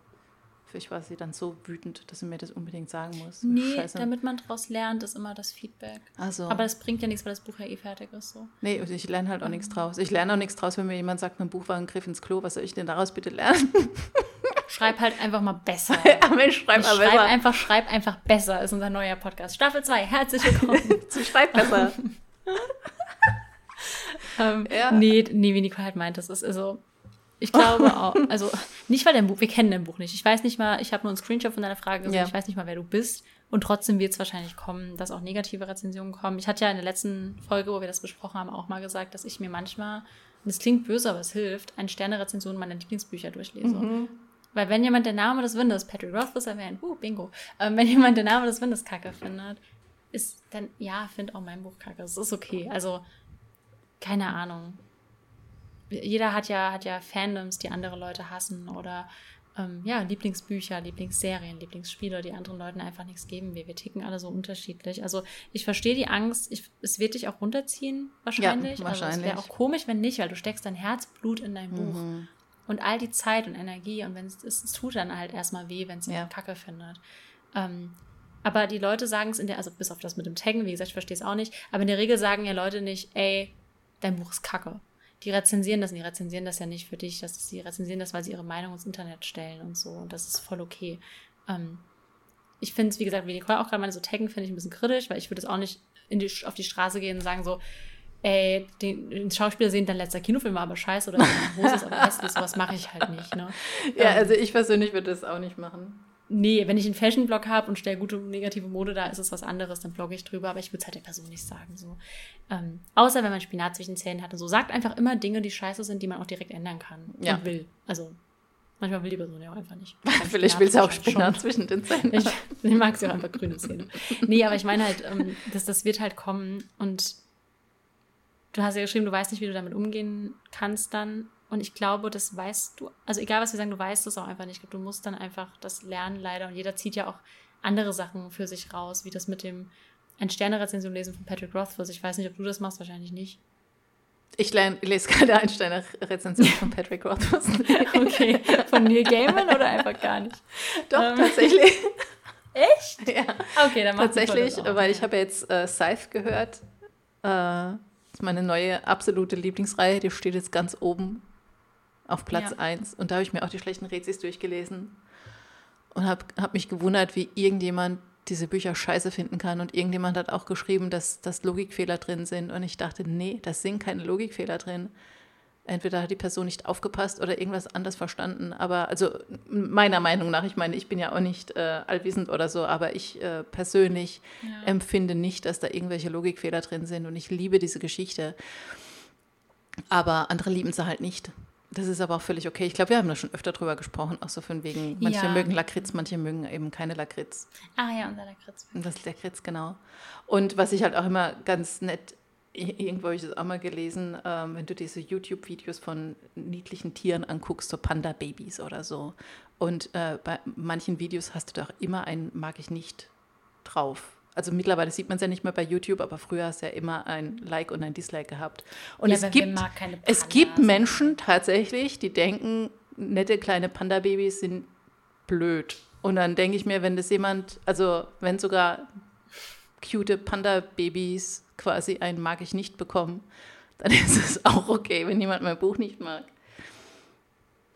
Vielleicht war sie dann so wütend, dass sie mir das unbedingt sagen muss.
Nee,
Scheiße.
damit man daraus lernt, ist immer das Feedback.
also,
Aber das bringt ja nichts, weil das Buch ja eh fertig ist. So.
nee, ich lerne halt auch nichts
Mhm.
draus. Ich lerne auch nichts draus, wenn mir jemand sagt, mein Buch war ein Griff ins Klo. Was soll ich denn daraus bitte lernen? <laughs>
Schreib halt einfach mal besser. <laughs>
Mensch, schreib mal
schreib
besser.
einfach, schreib einfach besser, ist unser neuer Podcast. Staffel 2, herzlich willkommen. <laughs>
Sie schreibt besser. <laughs>
ähm,
Ja.
Nee, nee, wie Nicole halt meint, das ist also. Ich glaube auch, also nicht weil dein Buch, wir kennen dein Buch nicht. Ich weiß nicht mal, ich habe nur einen Screenshot von deiner Frage gesehen,
Ja.
ich weiß nicht mal, wer du bist. Und trotzdem wird es wahrscheinlich kommen, dass auch negative Rezensionen kommen. Ich hatte ja in der letzten Folge, wo wir das besprochen haben, auch mal gesagt, dass ich mir manchmal, und es klingt böse, aber es hilft, eine Sterne-Rezension meiner Lieblingsbücher durchlese.
Mhm.
Weil wenn jemand der Name des Windes, Patrick Roth ist erwähnt, uh, bingo, ähm, wenn jemand der Name des Windes kacke findet, ist dann, ja, find auch mein Buch kacke. Es ist okay. Also, keine Ahnung. Jeder hat ja, hat ja Fandoms, die andere Leute hassen oder ähm, ja, Lieblingsbücher, Lieblingsserien, Lieblingsspiele, die anderen Leuten einfach nichts geben. Wir, wir ticken alle so unterschiedlich. Also ich verstehe die Angst, ich, es wird dich auch runterziehen, wahrscheinlich. Also es
wahrscheinlich.
wäre auch komisch, wenn nicht, weil du steckst dein Herzblut in dein Buch
Mhm.
Und all die Zeit und Energie und wenn es, es, tut dann halt erstmal weh, wenn es
Ja.
Kacke findet. Ähm, aber die Leute sagen es in der, also bis auf das mit dem Taggen, wie gesagt, ich verstehe es auch nicht, aber in der Regel sagen ja Leute nicht, ey, dein Buch ist Kacke. Die rezensieren das und die rezensieren das ja nicht für dich, das ist, die rezensieren das, weil sie ihre Meinung ins Internet stellen und so und das ist voll okay. Ähm, ich finde es, wie gesagt, wie Nicole auch gerade meinte, so taggen finde ich ein bisschen kritisch, weil ich würde es auch nicht in die, auf die Straße gehen und sagen so, ey, den, den Schauspieler sehen, dein letzter Kinofilm war aber scheiße oder Hose ist aber hässlich, sowas mache ich halt nicht, ne?
Ja,
Ähm,
also ich persönlich würde das auch nicht machen.
Nee, wenn ich einen Fashion-Blog habe und stelle gute und negative Mode da, ist es was anderes, dann blogge ich drüber, aber ich würde es halt der Person nicht sagen. So. Ähm, außer wenn man Spinat zwischen den Zähnen hat und so. Sagt einfach immer Dinge, die scheiße sind, die man auch direkt ändern kann
Ja.
und will. Also manchmal will die Person ja auch einfach nicht. <laughs>
Vielleicht will sie auch Spinat
schon.
zwischen den Zähnen.
Ich, <laughs> ich mag sie auch einfach grüne Zähne. Nee, aber ich meine halt, ähm, das, das wird halt kommen und du hast ja geschrieben, du weißt nicht, wie du damit umgehen kannst dann. Und ich glaube, das weißt du, also egal was wir sagen, du weißt es auch einfach nicht. Ich glaube, du musst dann einfach das lernen, leider. Und jeder zieht ja auch andere Sachen für sich raus, wie das mit dem ein Sterne-Rezension lesen von Patrick Rothfuss. Ich weiß nicht, ob du das machst, wahrscheinlich nicht.
Ich lese gerade Einsteiner Rezension von <laughs> Patrick Rothfuss.
Okay, von Neil Gaiman oder einfach gar nicht?
Doch,
Ähm.
tatsächlich.
Echt?
ja.
Okay, dann Nicole
Tatsächlich,
das
weil ich habe jetzt äh, Scythe gehört. Äh, das ist meine neue absolute Lieblingsreihe. Die steht jetzt ganz oben auf Platz
Ja.
1. Und da habe ich mir auch die schlechten Rezis durchgelesen. Und habe hab mich gewundert, wie irgendjemand diese Bücher scheiße finden kann. Und irgendjemand hat auch geschrieben, dass, dass Logikfehler drin sind. Und ich dachte, nee, das sind keine Logikfehler drin. Entweder hat die Person nicht aufgepasst oder irgendwas anders verstanden. Aber also meiner Meinung nach, ich meine, ich bin ja auch nicht äh, allwissend oder so, aber ich äh, persönlich
Ja.
empfinde nicht, dass da irgendwelche Logikfehler drin sind. Und ich liebe diese Geschichte. Aber andere lieben sie halt nicht. Das ist aber auch völlig okay. Ich glaube, wir haben da schon öfter drüber gesprochen, auch so von wegen, manche
Ja.
mögen Lakritz, manche mögen eben keine Lakritz.
Ah ja, unser Lakritz.
Und das ist Lakritz, genau. Und was ich halt auch immer ganz nett irgendwo habe ich das auch mal gelesen, ähm, wenn du diese YouTube-Videos von niedlichen Tieren anguckst, so Panda-Babys oder so. Und äh, bei manchen Videos hast du doch immer ein Mag ich nicht drauf. Also mittlerweile sieht man es ja nicht mehr bei YouTube, aber früher hast du ja immer ein Like und ein Dislike gehabt. Und
Ja,
es, gibt, es gibt? Menschen tatsächlich, die denken, nette kleine Panda-Babys sind blöd. Und dann denke ich mir, wenn das jemand, also wenn sogar cute Panda-Babys quasi ein mag ich nicht bekommen, dann ist es auch okay, wenn jemand mein Buch nicht mag.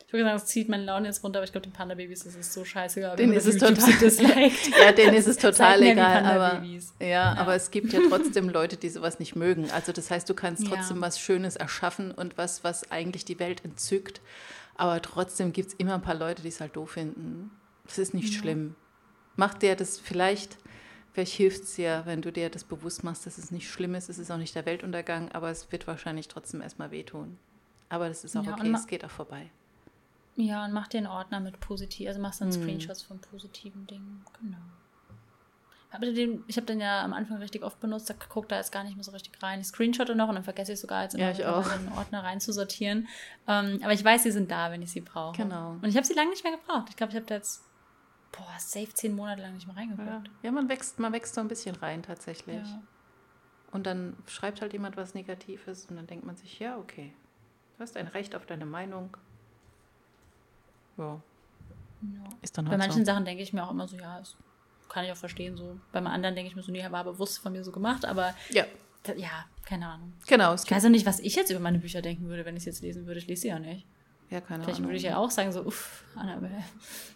Ich würde sagen, es zieht meine Laune jetzt runter, aber ich glaube, den Panda-Babys ist es so scheißegal. Wenn <laughs>
ist es total-. Ja, denen ist es total egal, aber,
Panda-Babys.
ja, aber es gibt ja trotzdem Leute, die sowas nicht mögen. Also das heißt, du kannst
Ja.
trotzdem was Schönes erschaffen und was, was eigentlich die Welt entzückt. Aber trotzdem gibt es immer ein paar Leute, die es halt doof finden. Das ist nicht schlimm. Mach dir das vielleicht, vielleicht hilft es dir, wenn du dir das bewusst machst, dass es nicht schlimm ist. Es ist auch nicht der Weltuntergang, aber es wird wahrscheinlich trotzdem erstmal wehtun. Aber das ist auch
Ja,
okay, es geht auch vorbei.
Ja, und mach dir einen Ordner mit positiv, also machst dann
Hm.
Screenshots von positiven Dingen. Genau. Ich habe den ja am Anfang richtig oft benutzt, da guckt da jetzt gar nicht mehr so richtig rein. Ich screenshotte noch und dann vergesse ich sogar jetzt
Ja,
immer
ich
wieder
auch.
in den Ordner reinzusortieren. Ähm, aber ich weiß, sie sind da, wenn ich sie brauche.
Genau.
Und ich habe sie lange nicht mehr gebraucht. Ich glaube, ich habe da jetzt, boah, safe zehn Monate lang nicht mehr reingeguckt.
Ja, ja man, wächst, man wächst so ein bisschen rein tatsächlich.
Ja.
Und dann schreibt halt jemand was Negatives und dann denkt man sich, ja, okay, du hast ein Recht auf deine Meinung. Ja,
Ja.
ist dann
Bei
halt
manchen
so.
Sachen denke ich mir auch immer so, ja, das kann ich auch verstehen. So. Bei anderen denke ich mir so, nee, war bewusst von mir so gemacht, aber
Ja,
da, ja, keine Ahnung.
genau.
Ich weiß auch nicht, was ich jetzt über meine Bücher denken würde, wenn ich es jetzt lesen würde. Ich lese sie ja nicht.
Ja, keine
Vielleicht
Ahnung.
würde ich ja auch sagen, so, uff, Annabelle.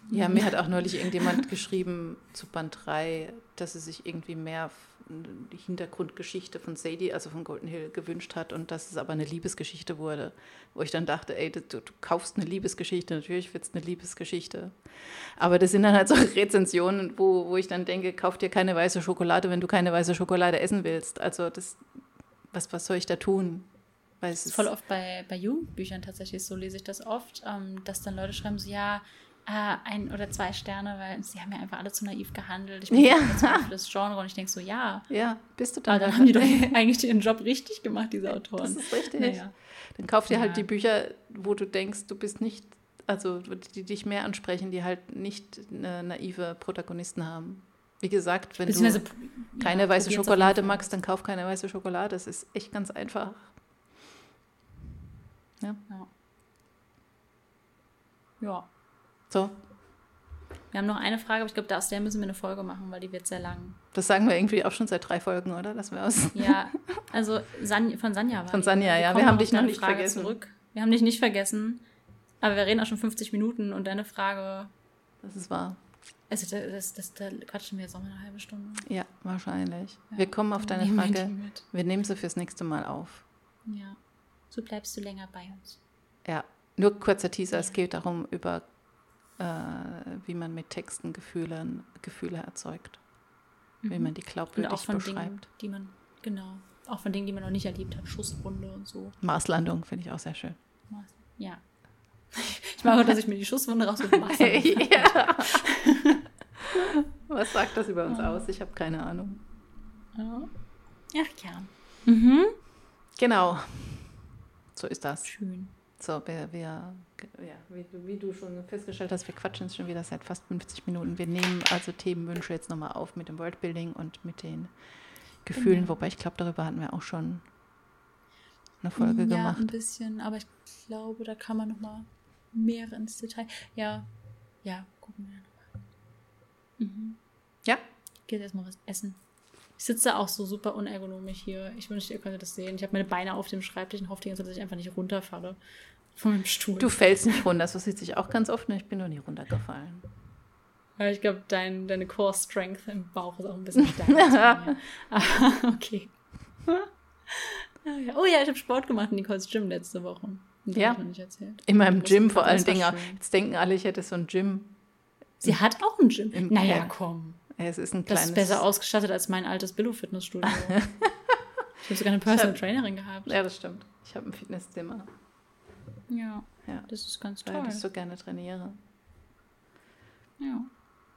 Ja, mir hat auch neulich irgendjemand geschrieben zu Band 3, dass sie sich irgendwie mehr die Hintergrundgeschichte von Sadie, also von Golden Hill, gewünscht hat und dass es aber eine Liebesgeschichte wurde. Wo ich dann dachte, ey, du, du kaufst eine Liebesgeschichte, natürlich wird es eine Liebesgeschichte. Aber das sind dann halt so <laughs> Rezensionen, wo, wo ich dann denke, kauf dir keine weiße Schokolade, wenn du keine weiße Schokolade essen willst. Also das, was, was soll ich da tun? Weil es
Das ist voll oft bei, bei Jugendbüchern tatsächlich so, lese ich das oft, ähm, dass dann Leute schreiben, so, ja, äh, ein oder zwei Sterne, weil sie haben ja einfach alle zu naiv gehandelt. Ich bin
Ja.
ja. für das Genre und ich denke so, ja.
Ja, bist du
Aber
dann.
haben die doch <laughs> eigentlich ihren Job richtig gemacht, diese Autoren.
Das ist richtig.
Naja.
Dann kauf dir
Ja.
halt die Bücher, wo du denkst, du bist nicht, also die dich mehr ansprechen, die halt nicht äh, naive Protagonisten haben. Wie gesagt, wenn du
ja,
keine weiße
auf jeden
Schokolade magst, dann kauf keine weiße Schokolade. Das ist echt ganz einfach. Ja.
Ja. ja.
So,
Wir haben noch eine Frage, aber ich glaube, aus der müssen wir eine Folge machen, weil die wird sehr lang.
das sagen wir irgendwie auch schon seit drei Folgen, oder? Dass wir aus.
Ja, also San von Sanja war
Von. Sanja, ja, wir haben dich noch nicht
Frage
vergessen.
Zurück. Wir haben dich nicht vergessen, aber wir reden auch schon 50 Minuten und deine Frage,
Das ist wahr.
also das, das, da quatschen wir jetzt auch mal eine halbe Stunde.
Ja, wahrscheinlich.
Ja.
Wir kommen auf deine Frage. Wir nehmen sie fürs nächste Mal auf.
Ja, so bleibst du länger bei uns.
Ja, nur kurzer Teaser. Es geht darum, über äh, wie man mit Texten Gefühlen, Gefühle erzeugt. Wie man die
Mhm. Und
glaubwürdig
auch von Dingen,
beschreibt.
die man, genau, auch von Dingen, die man noch nicht erlebt hat, Schusswunde und so.
Marslandung finde ich auch sehr schön.
Ja. <laughs> Ich mag auch, dass ich mir die Schusswunde raus und <laughs>
ja. Was sagt das über uns aus? Ich habe keine Ahnung.
Ja. Ach ja. Mhm.
Genau. So ist das.
Schön.
So, wir, wir ja, wie, du- wie du schon festgestellt hast, wir quatschen jetzt schon wieder seit fast 50 Minuten. Wir nehmen also Themenwünsche jetzt nochmal auf mit dem Worldbuilding und mit den Gefühlen,
Genau.
wobei ich glaube, darüber hatten wir auch schon eine Folge
ja,
gemacht.
ein bisschen, aber ich glaube, da kann man noch mal mehr ins Detail. Ja, ja, gucken wir nochmal. Mhm.
Ja,
Ich gehe jetzt erstmal was essen. Ich sitze auch so super unergonomisch hier. Ich wünschte, ihr könntet das sehen. Ich habe meine Beine auf dem Schreibtisch und hoffe die ganze Zeit, dass ich einfach nicht runterfalle von meinem Stuhl.
du fällst nicht runter. Das sieht sich auch ganz oft. Ich bin noch nie runtergefallen.
Ja, ich glaube, dein, deine Core Strength im Bauch ist auch ein bisschen stärker. Aber <laughs> okay. Ah. Oh ja, ich habe Sport gemacht in Nicole's Gym letzte Woche. Das
Ja. In meinem Gym vor allen Dingen. Jetzt denken alle, ich hätte so ein Gym.
Sie hat auch ein Gym.
Im-
naja,
ja.
komm.
Es ist ein
Das
kleines.
ist besser ausgestattet als mein altes Billo-Fitnessstudio. <laughs> ich habe sogar eine Personal
hab-
Trainerin gehabt.
Ja, das stimmt. Ich habe ein Fitnesszimmer,
Ja,
Ja.
das ist ganz
weil
toll.
ich so gerne trainiere.
Ja.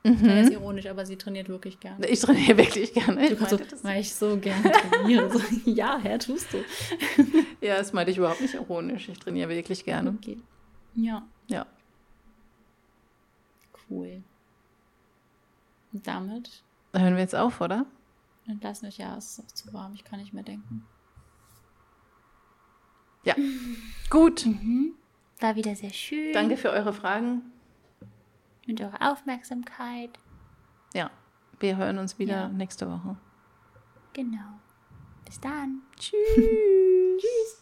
Mhm. Das ist ironisch, aber sie trainiert wirklich gerne.
Ich trainiere wirklich gerne.
Ich so, weil ich so gerne trainiere. so, <laughs> ja, Herr, tust du. <laughs>
ja, das meinte ich überhaupt nicht ironisch. Ich trainiere wirklich gerne.
Okay. Ja.
Ja.
Cool. Und damit?
Hören wir jetzt auf, oder?
Dann lassen wir ja, es ist auch zu warm. Ich kann nicht mehr denken.
Ja. Gut.
Mhm. War wieder sehr schön.
Danke für eure Fragen.
Und eure Aufmerksamkeit.
Ja. Wir hören uns wieder ja. nächste Woche.
Genau. Bis dann.
Tschüss. <laughs>